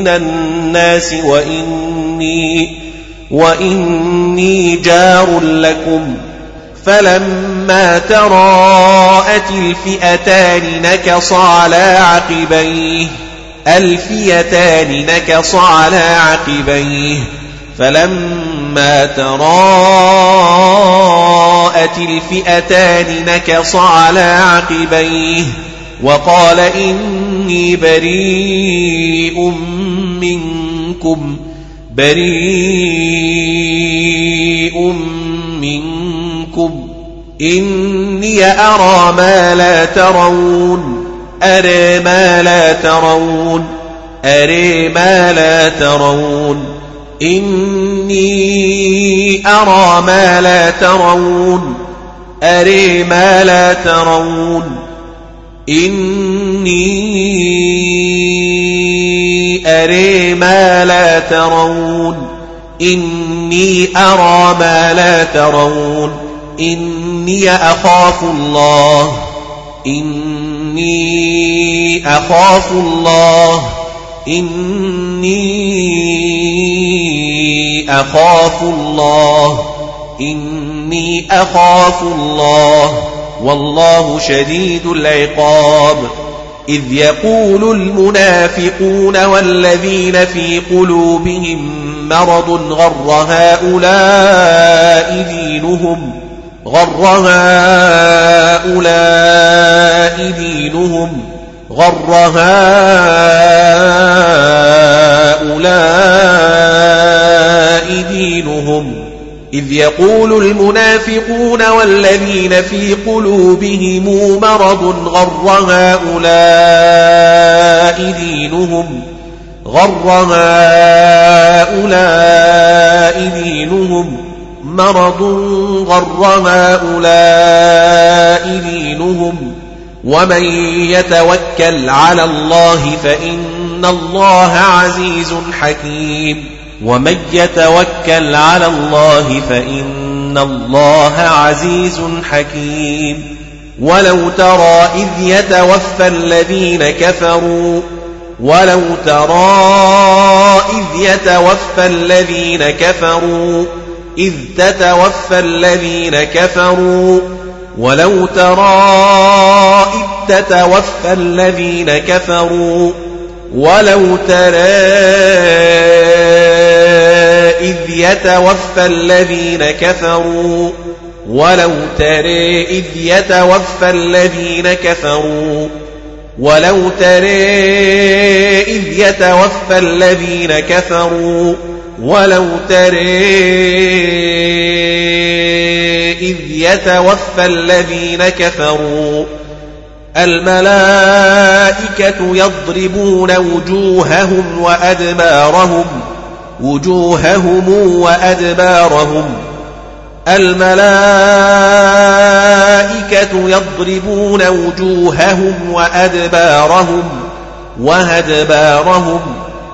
من الناس وإني وإني جار لكم فلما تراءت الفئتان نكص على عقبيه الفئتان نكص على عقبيه فلما تراءت الفئتان نكص على عقبيه وقال إني بريء منكم بريء منكم. إني أرى ما لا ترون أرى ما لا ترون أرى ما لا ترون. إني أرى ما لا ترون أري ما لا ترون. إني أري ما لا ترون. إني أرى ما لا ترون. إني أخاف الله. إني أخاف الله. إني أخاف الله. إني أخاف الله. والله شديد العقاب. إذ يقول المنافقون والذين في قلوبهم مرض غر هؤلاء دينهم غر هؤلاء دينهم غر هؤلاء دينهم. إذ يقول المنافقون والذين في قلوبهم مرض غر هؤلاء دينهم؟ غر هؤلاء دينهم؟ مرض غر هؤلاء دينهم؟ ومن يتوكل على الله فإن الله عزيز حكيم. ومن يتوكل على الله فإن الله عزيز حكيم. ولو ترى إذ يتوفى الذين كفروا ولو ترى إذ يتوفى الذين كفروا إذ تتوفى الذين كفروا ولو ترى إذ تتوفى الذين كفروا ولو ترى إذ يتوفى الذين كفروا. ولو ترى إذ يتوفى الذين كفروا. ولو ترى إذ يتوفى الذين كفروا. ولو ترى إذ يتوفى الذين كفروا. الملائكة يضربون وجوههم وأدبارهم. وجوههم وأدبارهم. الملائكة يضربون وجوههم وأدبارهم وهدبارهم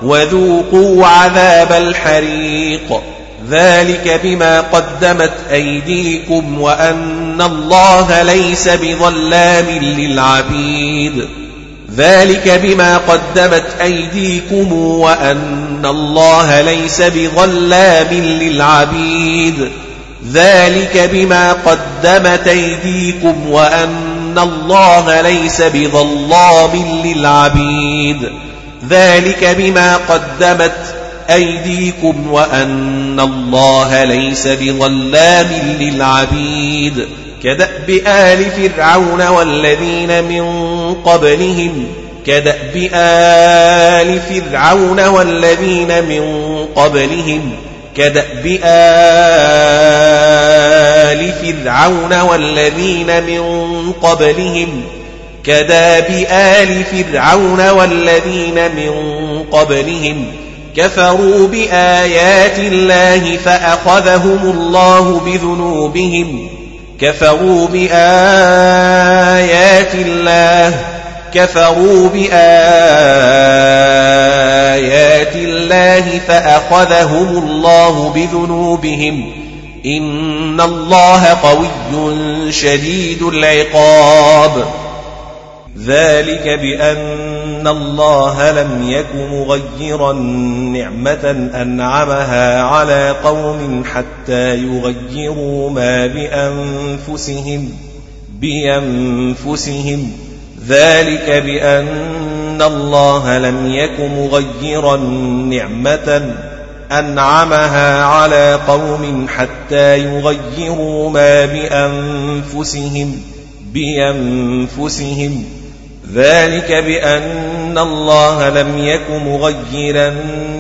وذوقوا عذاب الحريق. ذلك بما قدمت أيديكم وأن الله ليس بظلام للعبيد. ذلك بما قدمت أيديكم وأن الله ليس بظلام للعبيد. ذلك بما قدمت أيديكم وأن الله ليس بظلام للعبيد. ذلك بما قدمت أيديكم وأن الله ليس بظلام للعبيد. كدأب آل فرعون والذين من قبلهم كدأب آل فرعون والذين من قبلهم كدأب آل فرعون والذين من قبلهم كدأب آل فرعون والذين من قبلهم. كفروا بآيات الله فأخذهم الله بذنوبهم. كفروا بآيات الله كفروا بآيات الله فأخذهم الله بذنوبهم. إن الله قوي شديد العقاب. ذلك بأن الله لم يك مغيرا نعمة أنعمها على قوم حتى يغيروا ما بأنفسهم بأنفسهم. ذلك بأن الله لم يك مغيرا نعمة أنعمها على قوم حتى يغيروا ما بأنفسهم بأنفسهم. ذلك بأن الله لم يك مغيرا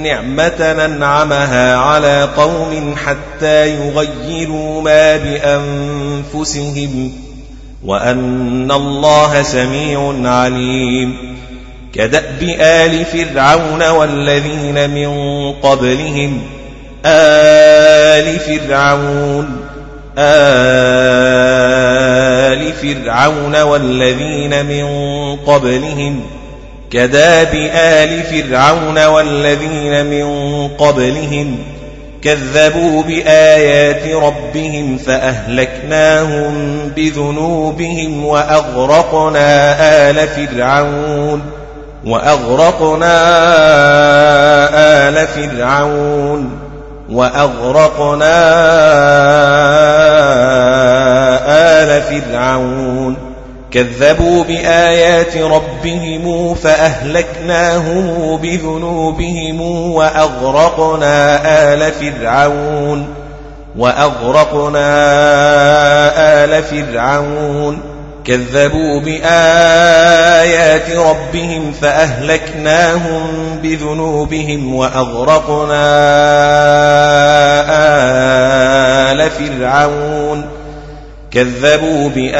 نعمة ننعمها على قوم حتى يغيروا ما بأنفسهم وأن الله سميع عليم. كدأب آل فرعون والذين من قبلهم. آل فرعون آل فرعون والذين من قبلهم كداب آل فرعون والذين من قبلهم كذبوا بآيات ربهم فأهلكناهم بذنوبهم وأغرقنا آل فرعون وأغرقنا آل فرعون وأغرقنا آل فرعون كذبوا بآيات ربهم فأهلكناهم بذنوبهم وأغرقنا آل فرعون وأغرقنا آل فرعون كذبوا بآيات ربهم فأهلكناهم بذنوبهم وأغرقنا آل فرعون. كذبوا بآيات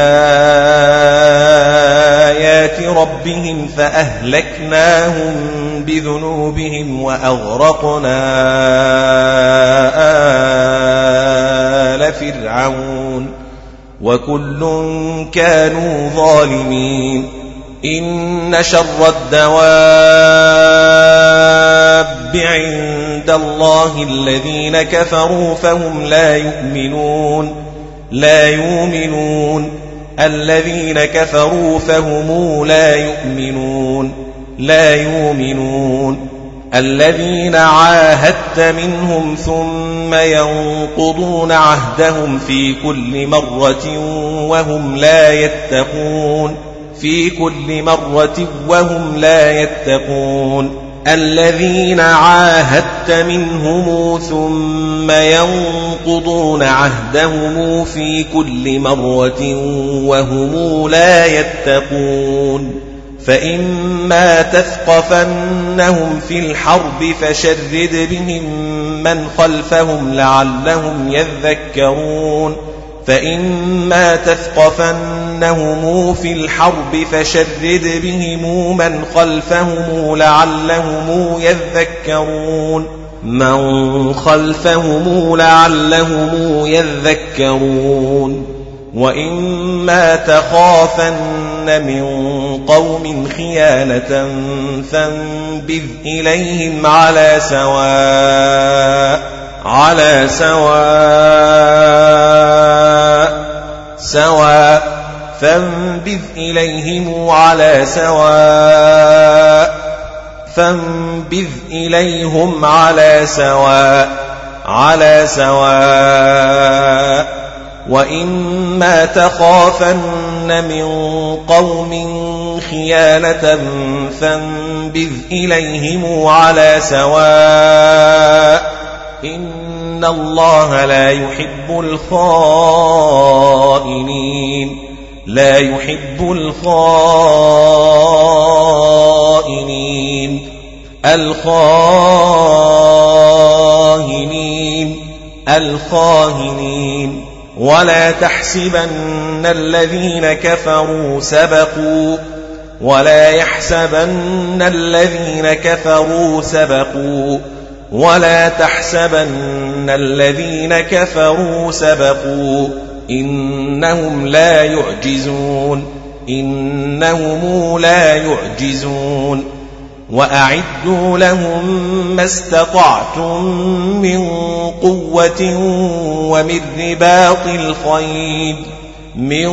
ربهم فأهلكناهم بذنوبهم وأغرقنا آل فرعون. وكل كانوا ظالمين. إن شر الدواب عند الله الذين كفروا فهم لا يؤمنون. لا يؤمنون. الذين كفروا فهم لا يؤمنون. لا يؤمنون. الذين عاهدت منهم ثم ينقضون عهدهم في كل مرة وهم لا يتقون في كل مرة وهم لا يتقون الذين عاهدت منهم ثم ينقضون عهدهم في كل مرة وهم لا يتقون فإما تثقفنهم في الحرب فشرد بهم من خلفهم لعلهم يذكرون فإما تثقفنهم في الحرب فشرد بهم من خلفهم لعلهم يذكرون من خلفهم لعلهم يذكرون وإما تخافن من قوم خيانة فانبذ إليهم على سواء على سواء سواء فانبذ إليهم على سواء فانبذ إليهم على سواء على سواء وإما تخافن من قوم خيانة فانبذ إليهم على سواء إن الله لا يحب الخائنين لا يحب الخائنين الخائنين الخائنين ولا تحسبن الذين كفروا سبقوا ولا يحسبن الذين كفروا سبقوا ولا تحسبن الذين كفروا سبقوا إنهم لا يعجزون إنهم لا يعجزون وأعدوا لهم ما استطعتم من قوة ومن رباط الخيل. من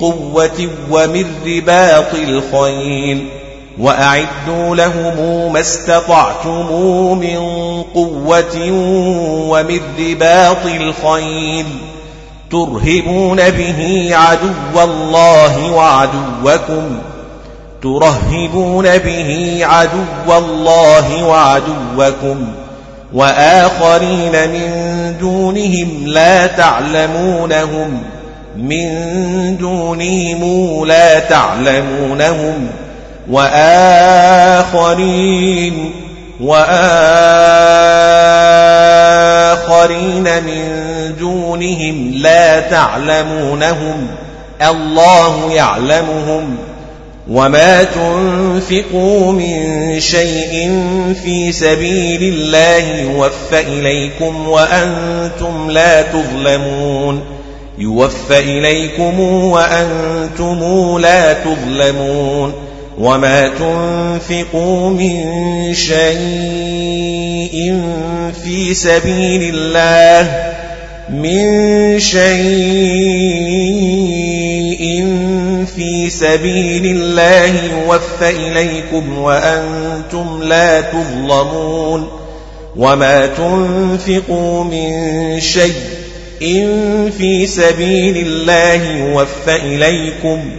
قوة ومن رباط الخيل. وأعدوا لهم ما استطعتم من قوة ومن رباط الخيل. ترهبون به عدو الله وعدوكم. ترهبون به عدو الله وعدوكم وآخرين من دونهم لا تعلمونهم من دونهم لا تعلمونهم وآخرين وآخرين من دونهم لا تعلمونهم الله يعلمهم وما تنفقوا من شيء في سبيل الله يوفى إليكم وأنتم لا تظلمون يوفى إليكم وأنتم لا تظلمون وما تنفقوا من شيء في سبيل الله من شيء في سبيل الله يوفى إليكم وأنتم لا تظلمون وما تنفقوا من شيء في سبيل الله يوفى إليكم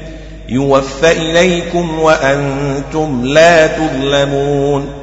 يوفى إليكم وأنتم لا تظلمون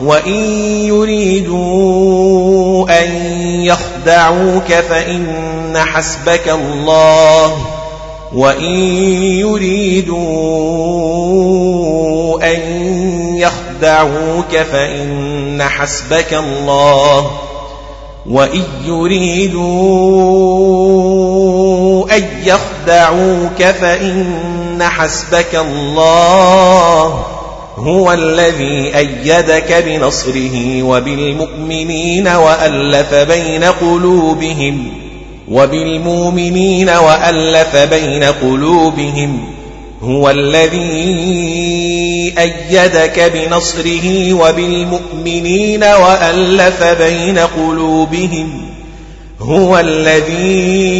وإن يريدوا أن يخدعوك فإن حسبك الله وإن يريدوا أن يخدعوك فإن حسبك الله وإن يريدوا أن يخدعوك فإن حسبك الله هو الذي أيدك بنصره وبالمؤمنين وألف بين قلوبهم وبالمؤمنين وألف بين قلوبهم هو الذي أيدك بنصره وبالمؤمنين وألف بين قلوبهم هو الذي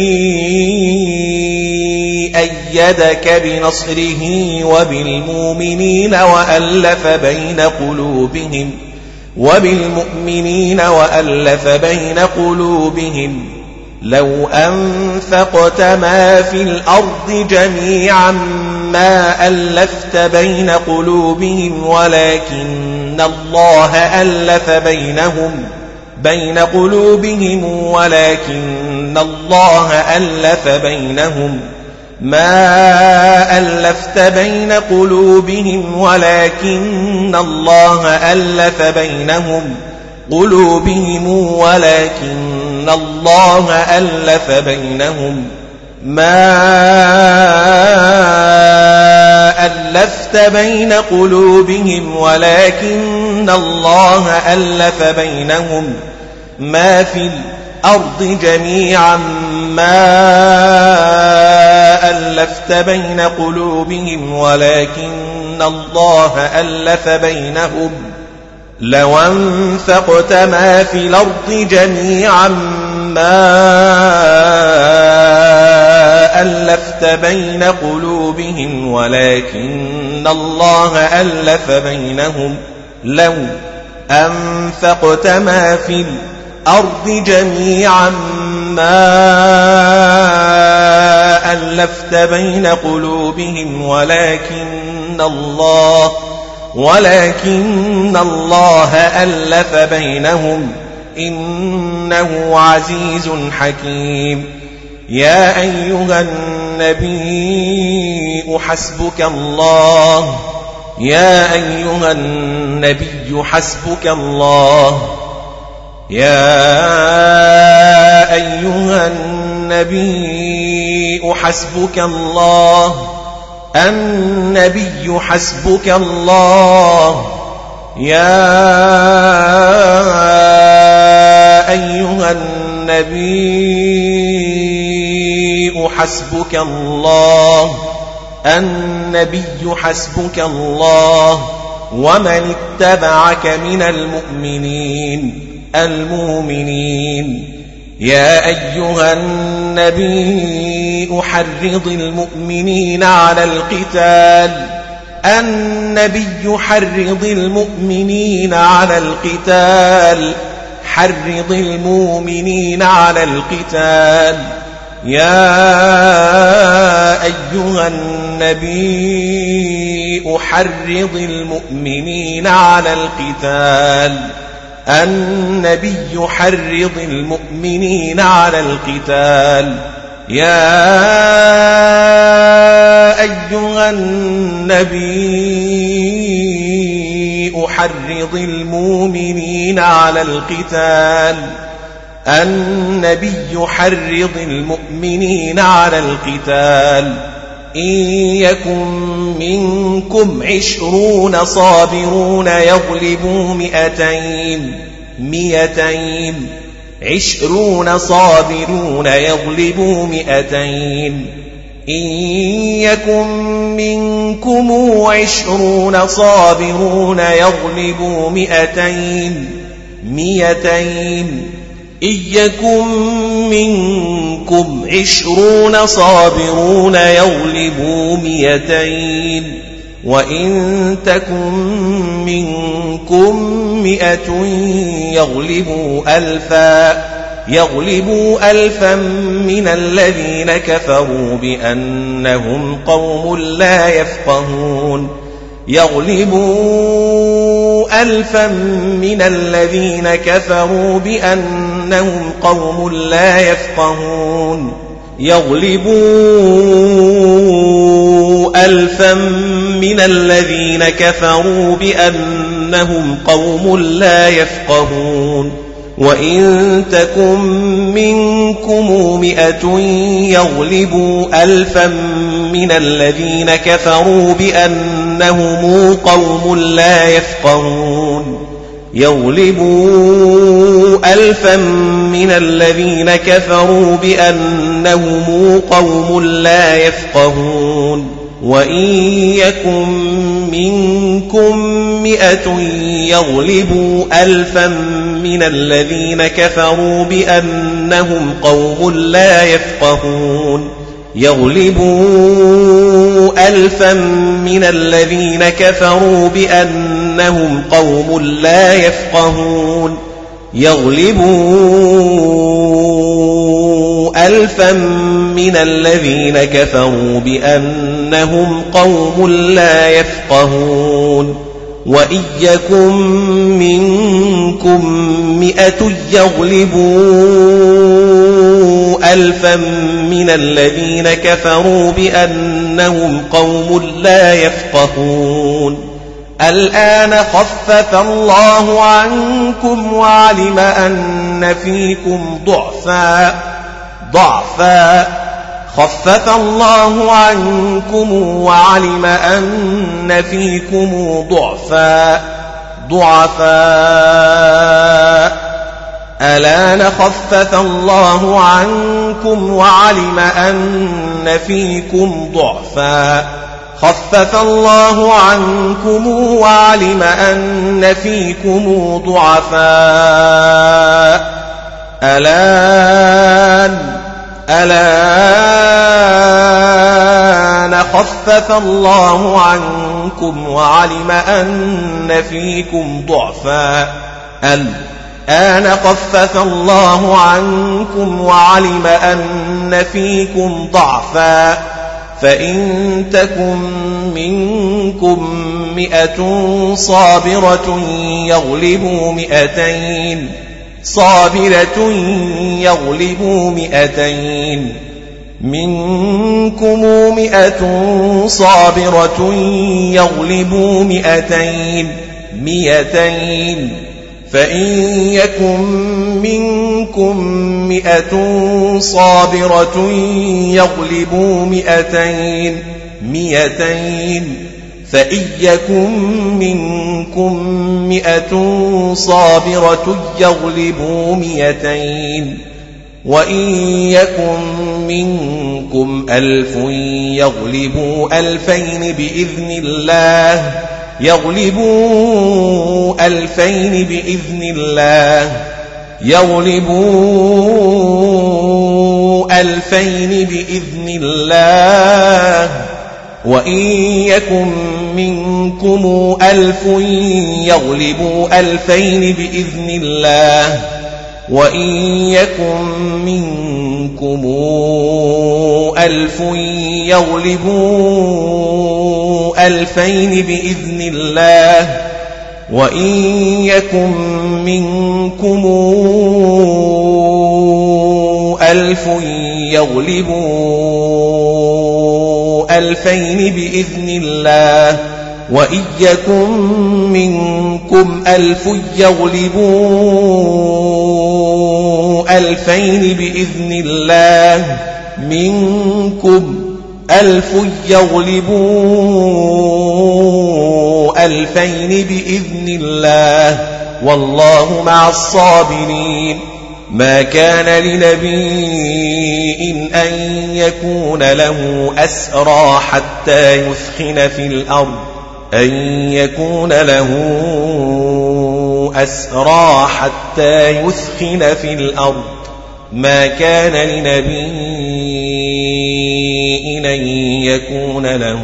أيدك بنصره وبالمؤمنين وألف بين قلوبهم وبالمؤمنين وألف بين قلوبهم لو أنفقت ما في الأرض جميعا ما ألفت بين قلوبهم ولكن الله ألف بينهم بين قلوبهم ولكن الله ألف بينهم ما ألفت بين قلوبهم ولكن الله ألف بينهم قلوبهم ولكن الله ألف بينهم ما ألفت بين قلوبهم ولكن الله ألف بينهم ما في الأرض جميعا ما ألفت بين قلوبهم ولكن الله ألف بينهم. لو أنفقت ما في الأرض جميعا ما ألفت بين قلوبهم ولكن الله ألف بينهم. لو أنفقت ما في الأرض جميعا ما ألفت بين قلوبهم ولكن الله ولكن الله ألف بينهم. إنه عزيز حكيم. يا أيها النبي حسبك الله. يا أيها النبي حسبك الله. يا أيها النبي حسبك الله النبي حسبك الله. يا أيها النبي حسبك الله النبي حسبك الله. ومن اتبعك من المؤمنين. المؤمنين. يا أيها النبي أحرض المؤمنين على القتال. النبي حرض المؤمنين على القتال. حرض المؤمنين على القتال. يا أيها النبي أحرض المؤمنين على القتال. النبي يحرض المؤمنين على القتال. يا أيها النبي أحرض المؤمنين على القتال. النبي يحرض المؤمنين على القتال. إن يكن منكم عشرون صابرون يغلبوا مئتين مئتين عشرون صابرون يغلبوا مئتين. إن يكن منكم عشرون صابرون يغلبوا مئتين مئتين إن يكن منكم عشرون صابرون يغلبوا مئتين وإن تكن منكم مئة يغلبوا ألفا يغلبوا ألفا من الذين كفروا بأنهم قوم لا يفقهون يغلبوا ألفا من الذين كفروا بأنهم قوم لا يفقهون يغلبوا ألفا من الذين كفروا بأنهم قوم لا يفقهون وإن تكن منكم مئة يغلبوا ألفا من الذين كفروا بأنهم قوم لا يفقهون يغلبوا ألفا من الذين كفروا بأنهم قوم لا يفقهون وإن يكن منكم مئة يغلبوا ألفا من الذين كفروا بأنهم قوم لا يفقهون يغلبوا ألفا من الذين كفروا بأنهم قوم لا يفقهون. يغلبوا ألفا من الذين كفروا بأنهم قوم لا يفقهون. وإن يكن منكم مئة يغلبوا ألفا من الذين كفروا بأنهم قوم لا يفقهون. الآن خفف الله عنكم وعلم أن فيكم ضعفا ضعفا. خفف الله عنكم وعلم أن فيكم ضعفا ضعفاء ألا خفف الله عنكم وعلم أن فيكم ضعفا خفف الله عنكم وعلم أن فيكم ضعفاء الآن الآن خفف الله عنكم وعلم أن فيكم ضعفا الآن خفف الله عنكم وعلم أن فيكم ضعفا فإن تكن منكم مئة صابرة يغلبوا مئتين صابرة يغلبوا مئتين منكم مئة صابرة يغلبوا مئتين مئتين فإن يكن منكم مئة صابرة يغلبوا مئتين مئتين. فإن يكن منكم مئة صابرة يغلبوا مئتين. وإن يكن منكم ألف يغلبوا ألفين بإذن الله يغلبوا ألفين بإذن الله. يغلبوا ألفين بإذن الله. وإن يكن منكم ألف يغلبوا ألفين بإذن الله. وإن يكن منكم ألف يغلبوا ألفين بإذن الله وإن يكن منكم ألف يغلبوا ألفين بإذن الله وإن يكن منكم ألف يغلبوا ألفين بإذن الله منكم ألف يغلبوا ألفين بإذن الله والله مع الصابرين ما كان لنبي أن يكون له أسرى حتى يثخن في الأرض أن يكون له أسرى حتى يثخن في الأرض. ما كان لنبي أن يكون له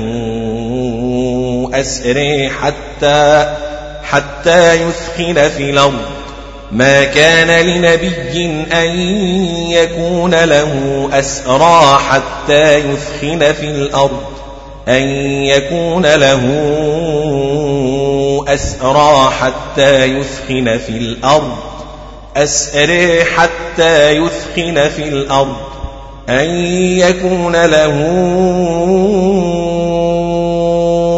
أسري حتى حتى يثخن في الأرض. ما كان لنبي أن يكون له أسرى حتى يثخن في الأرض. أن يكون له أسرى حتى يثخن في الأرض. أسري حتى يثخن في الأرض. أن يكون له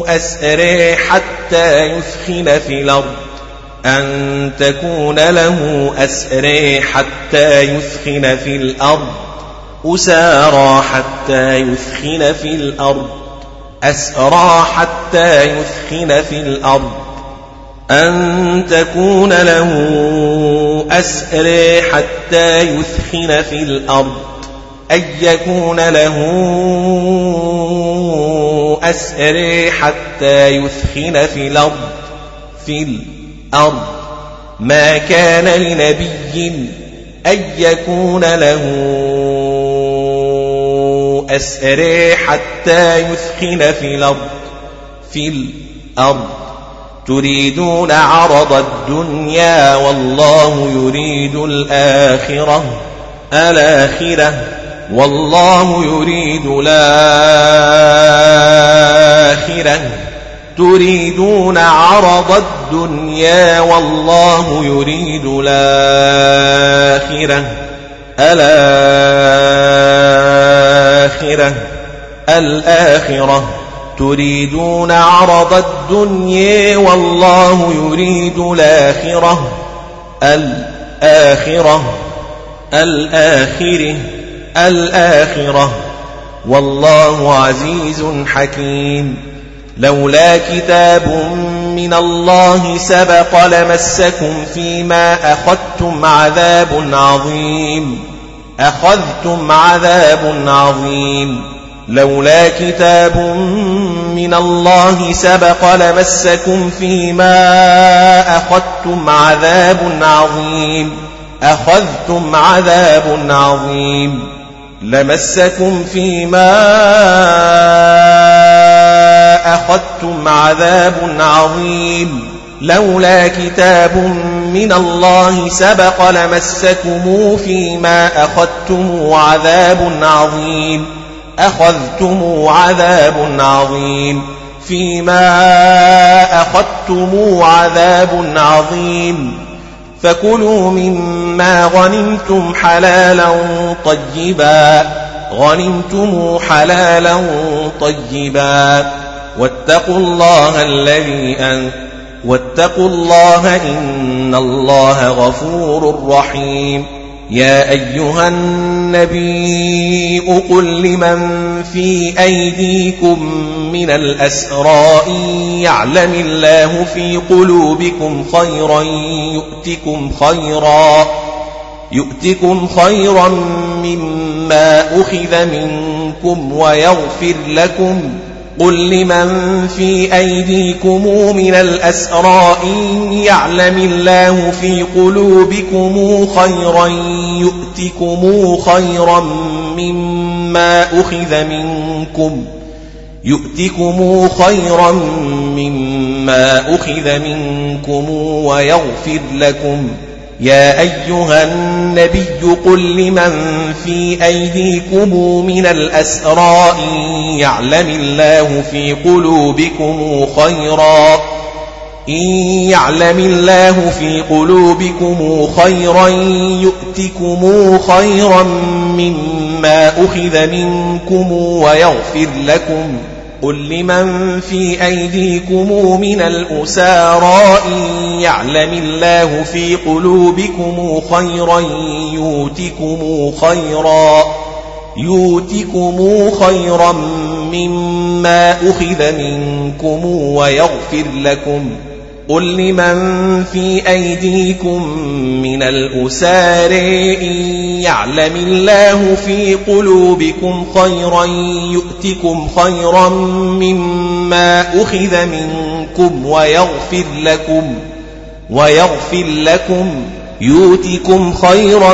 أسري حتى يثخن في الأرض. أن تكون له أسري حتى يثخن في الأرض. أسارى حتى يثخن في الأرض. أسرى حتى يثخن في الأرض. أن تكون له أسري حتى يثخن في الأرض. أن يكون له أسري حتى يثخن في الأرض. في الأرض. ما كان لنبي أن يكون له أسري حتى يثخن في الأرض. في الأرض. تريدون عرض الدنيا والله يريد الآخرة. الآخرة. والله يريد الآخرة. تريدون عرض الدنيا والله يريد الآخرة. الآخرة الآخرة. تريدون عرض الدنيا والله يريد الآخرة. الآخرة الآخرة الآخرة. والله عزيز حكيم. لولا كتاب من الله سبق لمسكم فيما أخذتم عذاب عظيم. أخذتم عذاب عظيم. لولا كتاب من الله سبق لمسكم فيما أخذتم عذاب عظيم. أخذتم عذاب عظيم. لمسكم فيما أخذتم عذاب عظيم. لولا كتاب من الله سبق لمسكم فيما أخذتم عذاب عظيم. أخذتم عذاب عظيم. فيما أخذتم عذاب عظيم. فكلوا مما غنمتم حلالا طيبا. غنمتم حلالا طيبا. واتقوا الله الذي أن واتقوا الله إن الله غفور رحيم. يا أيها النبي قل لمن في أيديكم من الأسرى يعلم الله في قلوبكم خيرا يؤتكم خيرا يؤتكم خيرا مما أخذ منكم ويغفر لكم. قل لمن في أيديكم من الأسرى إن يعلم الله في قلوبكم خيرا يؤتكم خيرا مما أخذ منكم يؤتكم خيرا مما أخذ منكم ويغفر لكم يا أيها النبي قل لمن في أيديكم من الأسرى إن يعلم الله في قلوبكم خيرا إن يعلم الله في قلوبكم خيرا يؤتكم خيرا مما أخذ منكم ويغفر لكم قل لمن في أيديكم من الأسارى إن يعلم الله في قلوبكم خيرا يوتكم خيرا يوتكم خيرا مما أخذ منكم ويغفر لكم قل لمن في أيديكم من الأسار إن يعلم الله في قلوبكم خيرا يؤتكم خيرا مما أخذ منكم ويغفر لكم ويغفر لكم يؤتكم خيرا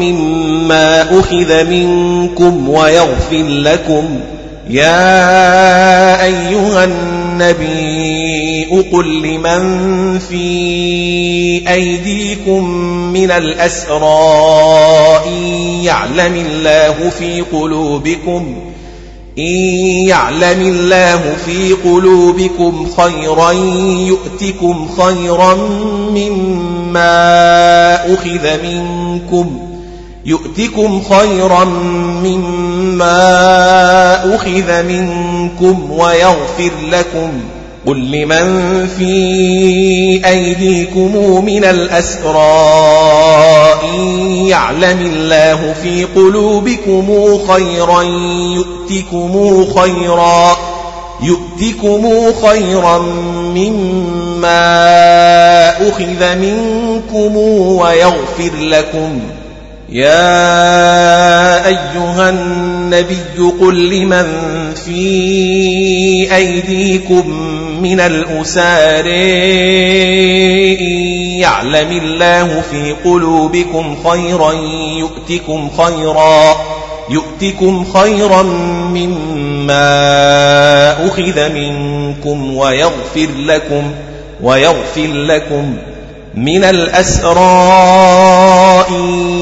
مما أخذ منكم ويغفر لكم يا أيها النبي قل لمن في أيديكم من الأسرى يعلم الله في قلوبكم إن يعلم الله في قلوبكم خيرا يؤتكم خيرا مما أخذ منكم. يؤتكم خيرا مما أخذ منكم ويغفر لكم. قل لمن في أيديكم من الأسرى إن يعلم الله في قلوبكم خيرا يؤتكم خيرا يؤتكم خيرا مما أخذ منكم ويغفر لكم. يا أيها النبي قل لمن في أيديكم من الأسار يعلم الله في قلوبكم خيرا يؤتكم خيرا يؤتكم خيرا مما أخذ منكم ويغفر لكم ويغفر لكم من الأسرى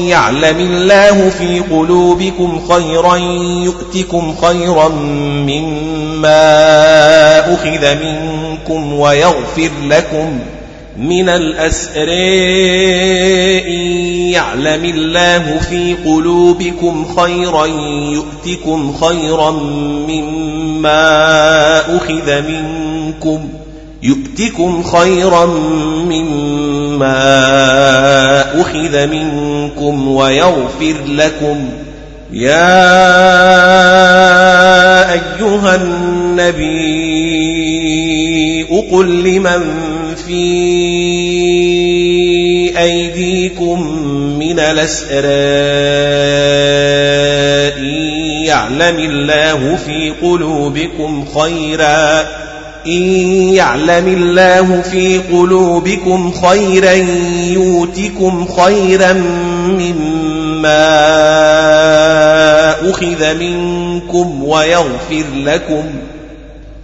يعلم الله في قلوبكم خيرا يؤتكم خيرا مما أخذ منكم ويغفر لكم من الأسر يعلم الله في قلوبكم خيرا يؤتكم خيرا مما أخذ منكم يؤتكم خيرا مما أخذ منكم ويغفر لكم يا أيها النبي قل لمن في أيديكم من الأسراء يعلم الله في قلوبكم خيرا إن يعلم الله في قلوبكم خيرا يؤتكم خيرا مما أخذ منكم ويغفر لكم.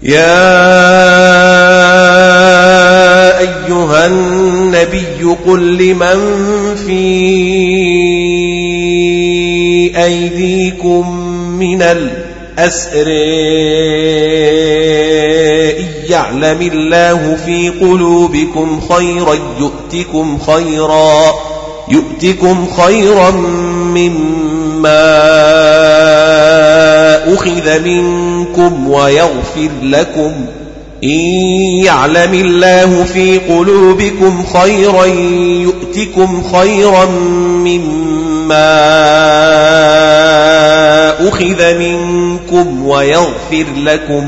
يا أيها النبي قل لمن في أيديكم من الأسر يعلم الله في قلوبكم خيرا يؤتكم خيرا يؤتكم خيرا مما أخذ منكم ويغفر لكم. إن يعلم الله في قلوبكم خيرا يؤتكم خيرا مما أخذ منكم ويغفر لكم.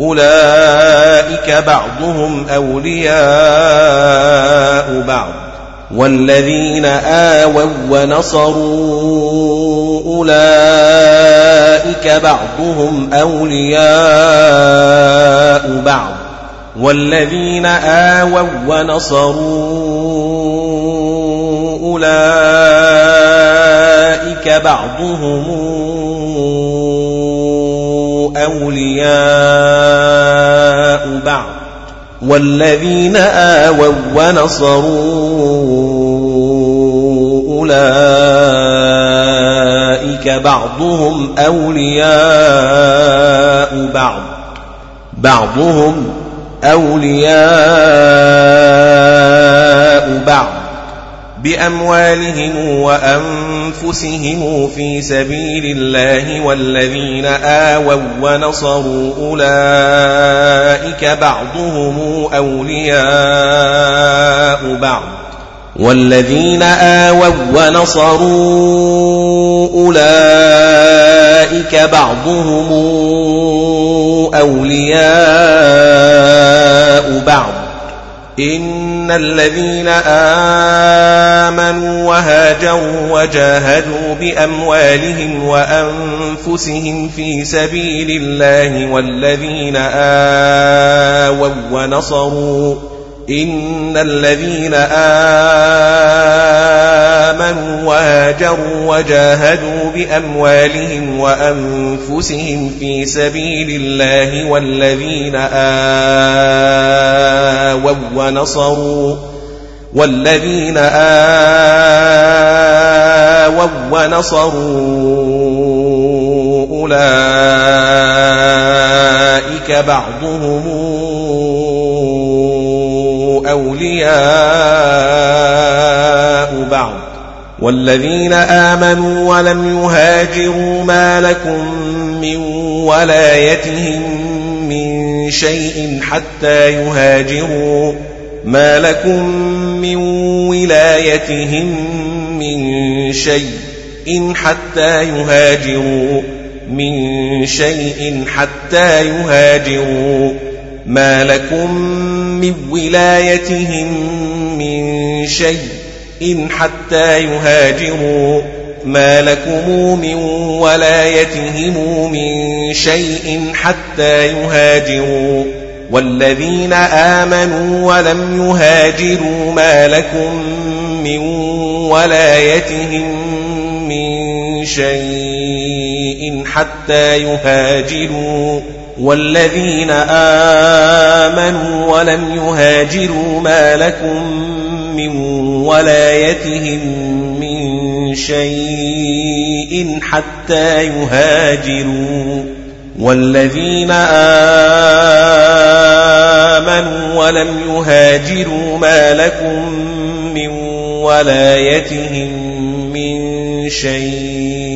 أولئك بعضهم أولياء بعض والذين آووا ونصروا أولئك بعضهم أولياء بعض والذين آووا ونصروا أولئك بعضهم أولياء بعض والذين آووا ونصروا أولئك بعضهم أولياء بعض بعضهم أولياء بعض بأموالهم وأنفسهم في سبيل الله والذين آووا ونصروا أولئك بعضهم أولياء بعض والذين آووا ونصروا أولئك بعضهم أولياء بعض الذين آمنوا وهاجروا وجاهدوا بأموالهم وأنفسهم في سبيل الله والذين آووا ونصروا إن الذين آمنوا وهاجروا وجاهدوا بأموالهم وأنفسهم في سبيل الله والذين آووا ونصروا والذين آووا ونصروا أولئك بعضهم أولياء بعض. والذين آمنوا ولم يهاجروا ما لكم من ولايتهم من شيء حتى يهاجروا ما لكم من ولايتهم من شيء إن حتى يهاجروا من شيء حتى يهاجروا ما لكم من ولايتهم من شيء إن حتى يهاجروا ما لكم من ولايتهم من شيء حتى يهاجروا والذين آمنوا ولم يهاجروا ما لكم من ولايتهم من شيء حتى يهاجروا والذين آمنوا ولم يهاجروا ما لكم من ولايتهم من شيء حتى يهاجروا والذين آمنوا ولم يهاجروا ما لكم من ولايتهم من شيء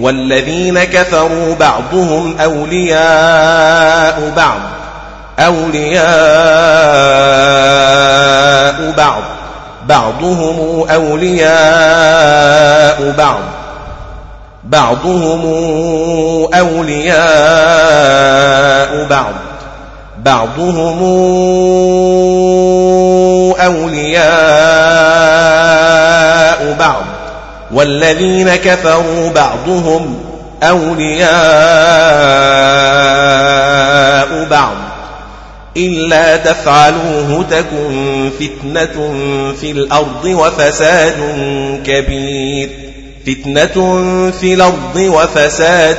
والذين كفروا بعضهم أولياء بعض أولياء بعض بعضهم أولياء بعض بعضهم أولياء بعض بعضهم أولياء بعض. والذين كفروا بعضهم أولياء بعض. إلا تفعلوه تكن فتنة في الأرض وفساد كبير. فتنة في الأرض وفساد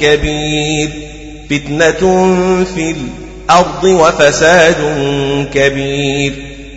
كبير. فتنة في الأرض وفساد كبير.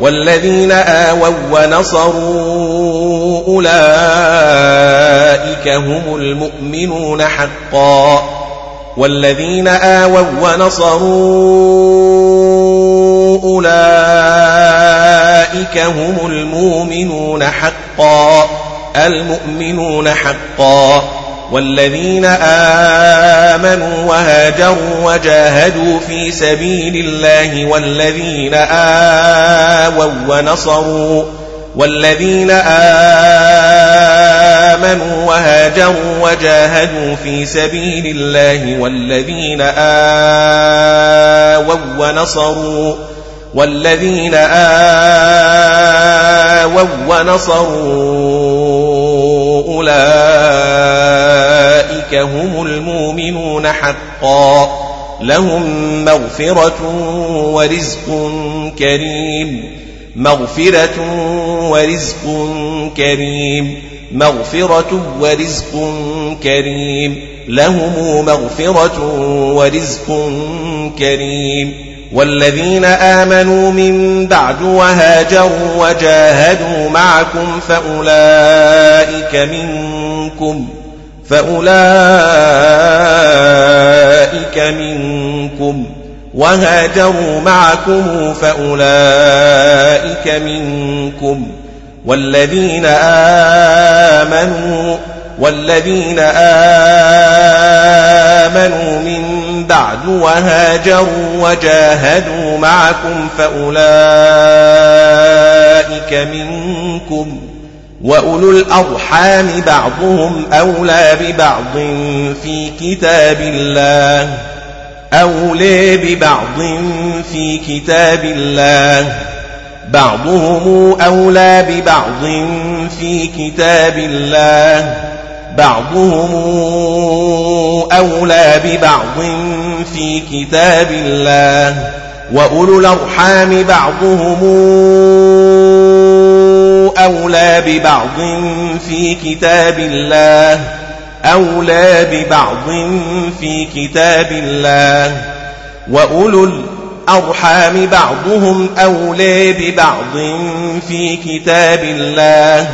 والذين آووا ونصروا أولئك هم المؤمنون حقا والذين آووا ونصروا أولئك هم المؤمنون حقا المؤمنون حقا والذين آمنوا وهاجروا وجاهدوا في سبيل الله والذين آووا ونصروا والذين آمنوا وهاجروا وجاهدوا في سبيل الله والذين آووا ونصروا والذين آووا ونصروا أولئك هم المؤمنون حقا. لهم مغفرة ورزق كريم. مغفرة ورزق كريم. مغفرة ورزق كريم. لهم مغفرة ورزق كريم. والذين آمنوا من بعد وهاجروا وجاهدوا معكم فأولئك منكم فأولئك منكم وهاجروا معكم فأولئك منكم والذين آمنوا والذين آمنوا من بعد وهاجروا وجاهدوا معكم فأولئك منكم وأولو الأرحام بعضهم أولى ببعض في كتاب الله أولي ببعض في كتاب الله بعضهم أولى ببعض في كتاب الله بعضهم أولى ببعض في كتاب الله وأولو الأرحام بعضهم أولى ببعض في كتاب الله أولى ببعض في كتاب الله وأولو الأرحام بعضهم أولى ببعض في كتاب الله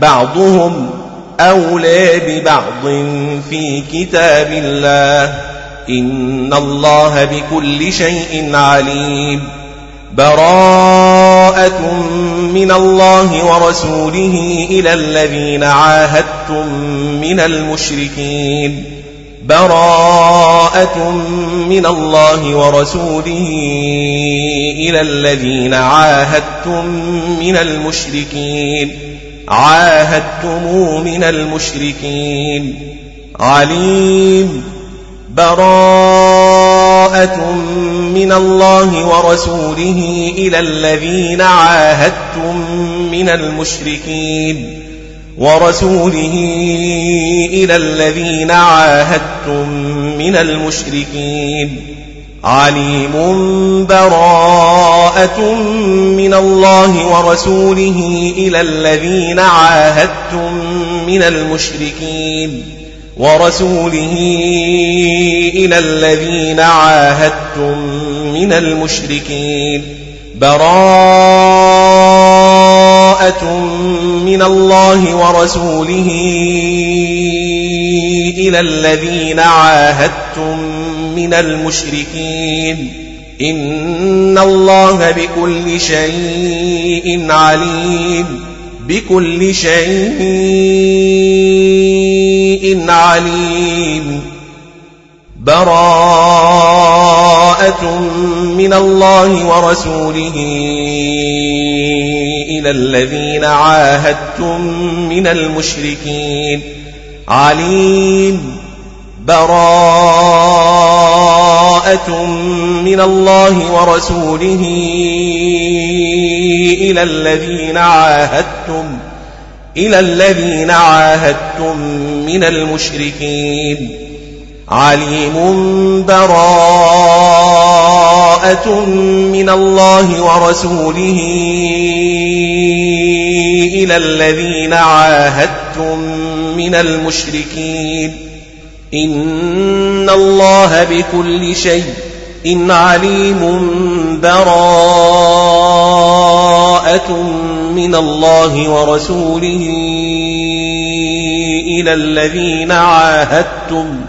بعضهم أولى ببعض في كتاب الله. إن الله بكل شيء عليم. براءة من الله ورسوله إلى الذين عاهدتم من المشركين. براءة من الله ورسوله إلى الذين عاهدتم من المشركين. عاهدتم من المشركين. عليم. براءة من الله ورسوله إلى الذين عاهدتم من المشركين. ورسوله إلى الذين عاهدتم من المشركين. عليم براءة من الله ورسوله إلى الذين عاهدتم من المشركين ورسوله إلى الذين عاهدتم من المشركين براءة من الله ورسوله إلى الذين عاهدتم من المشركين. إن الله بكل شيء عليم. بكل شيء عليم. براءة من الله ورسوله إلى الذين عاهدتم من المشركين. عليم. براءة من الله ورسوله إلى الذين عاهدتم إلى الذين عاهدتم من المشركين. عليم براءة من الله ورسوله إلى الذين عاهدتم من المشركين. إن الله بكل شيء إن عليم براءة من الله ورسوله إلى الذين عاهدتم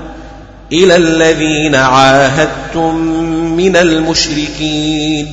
إلى الذين عاهدتم من المشركين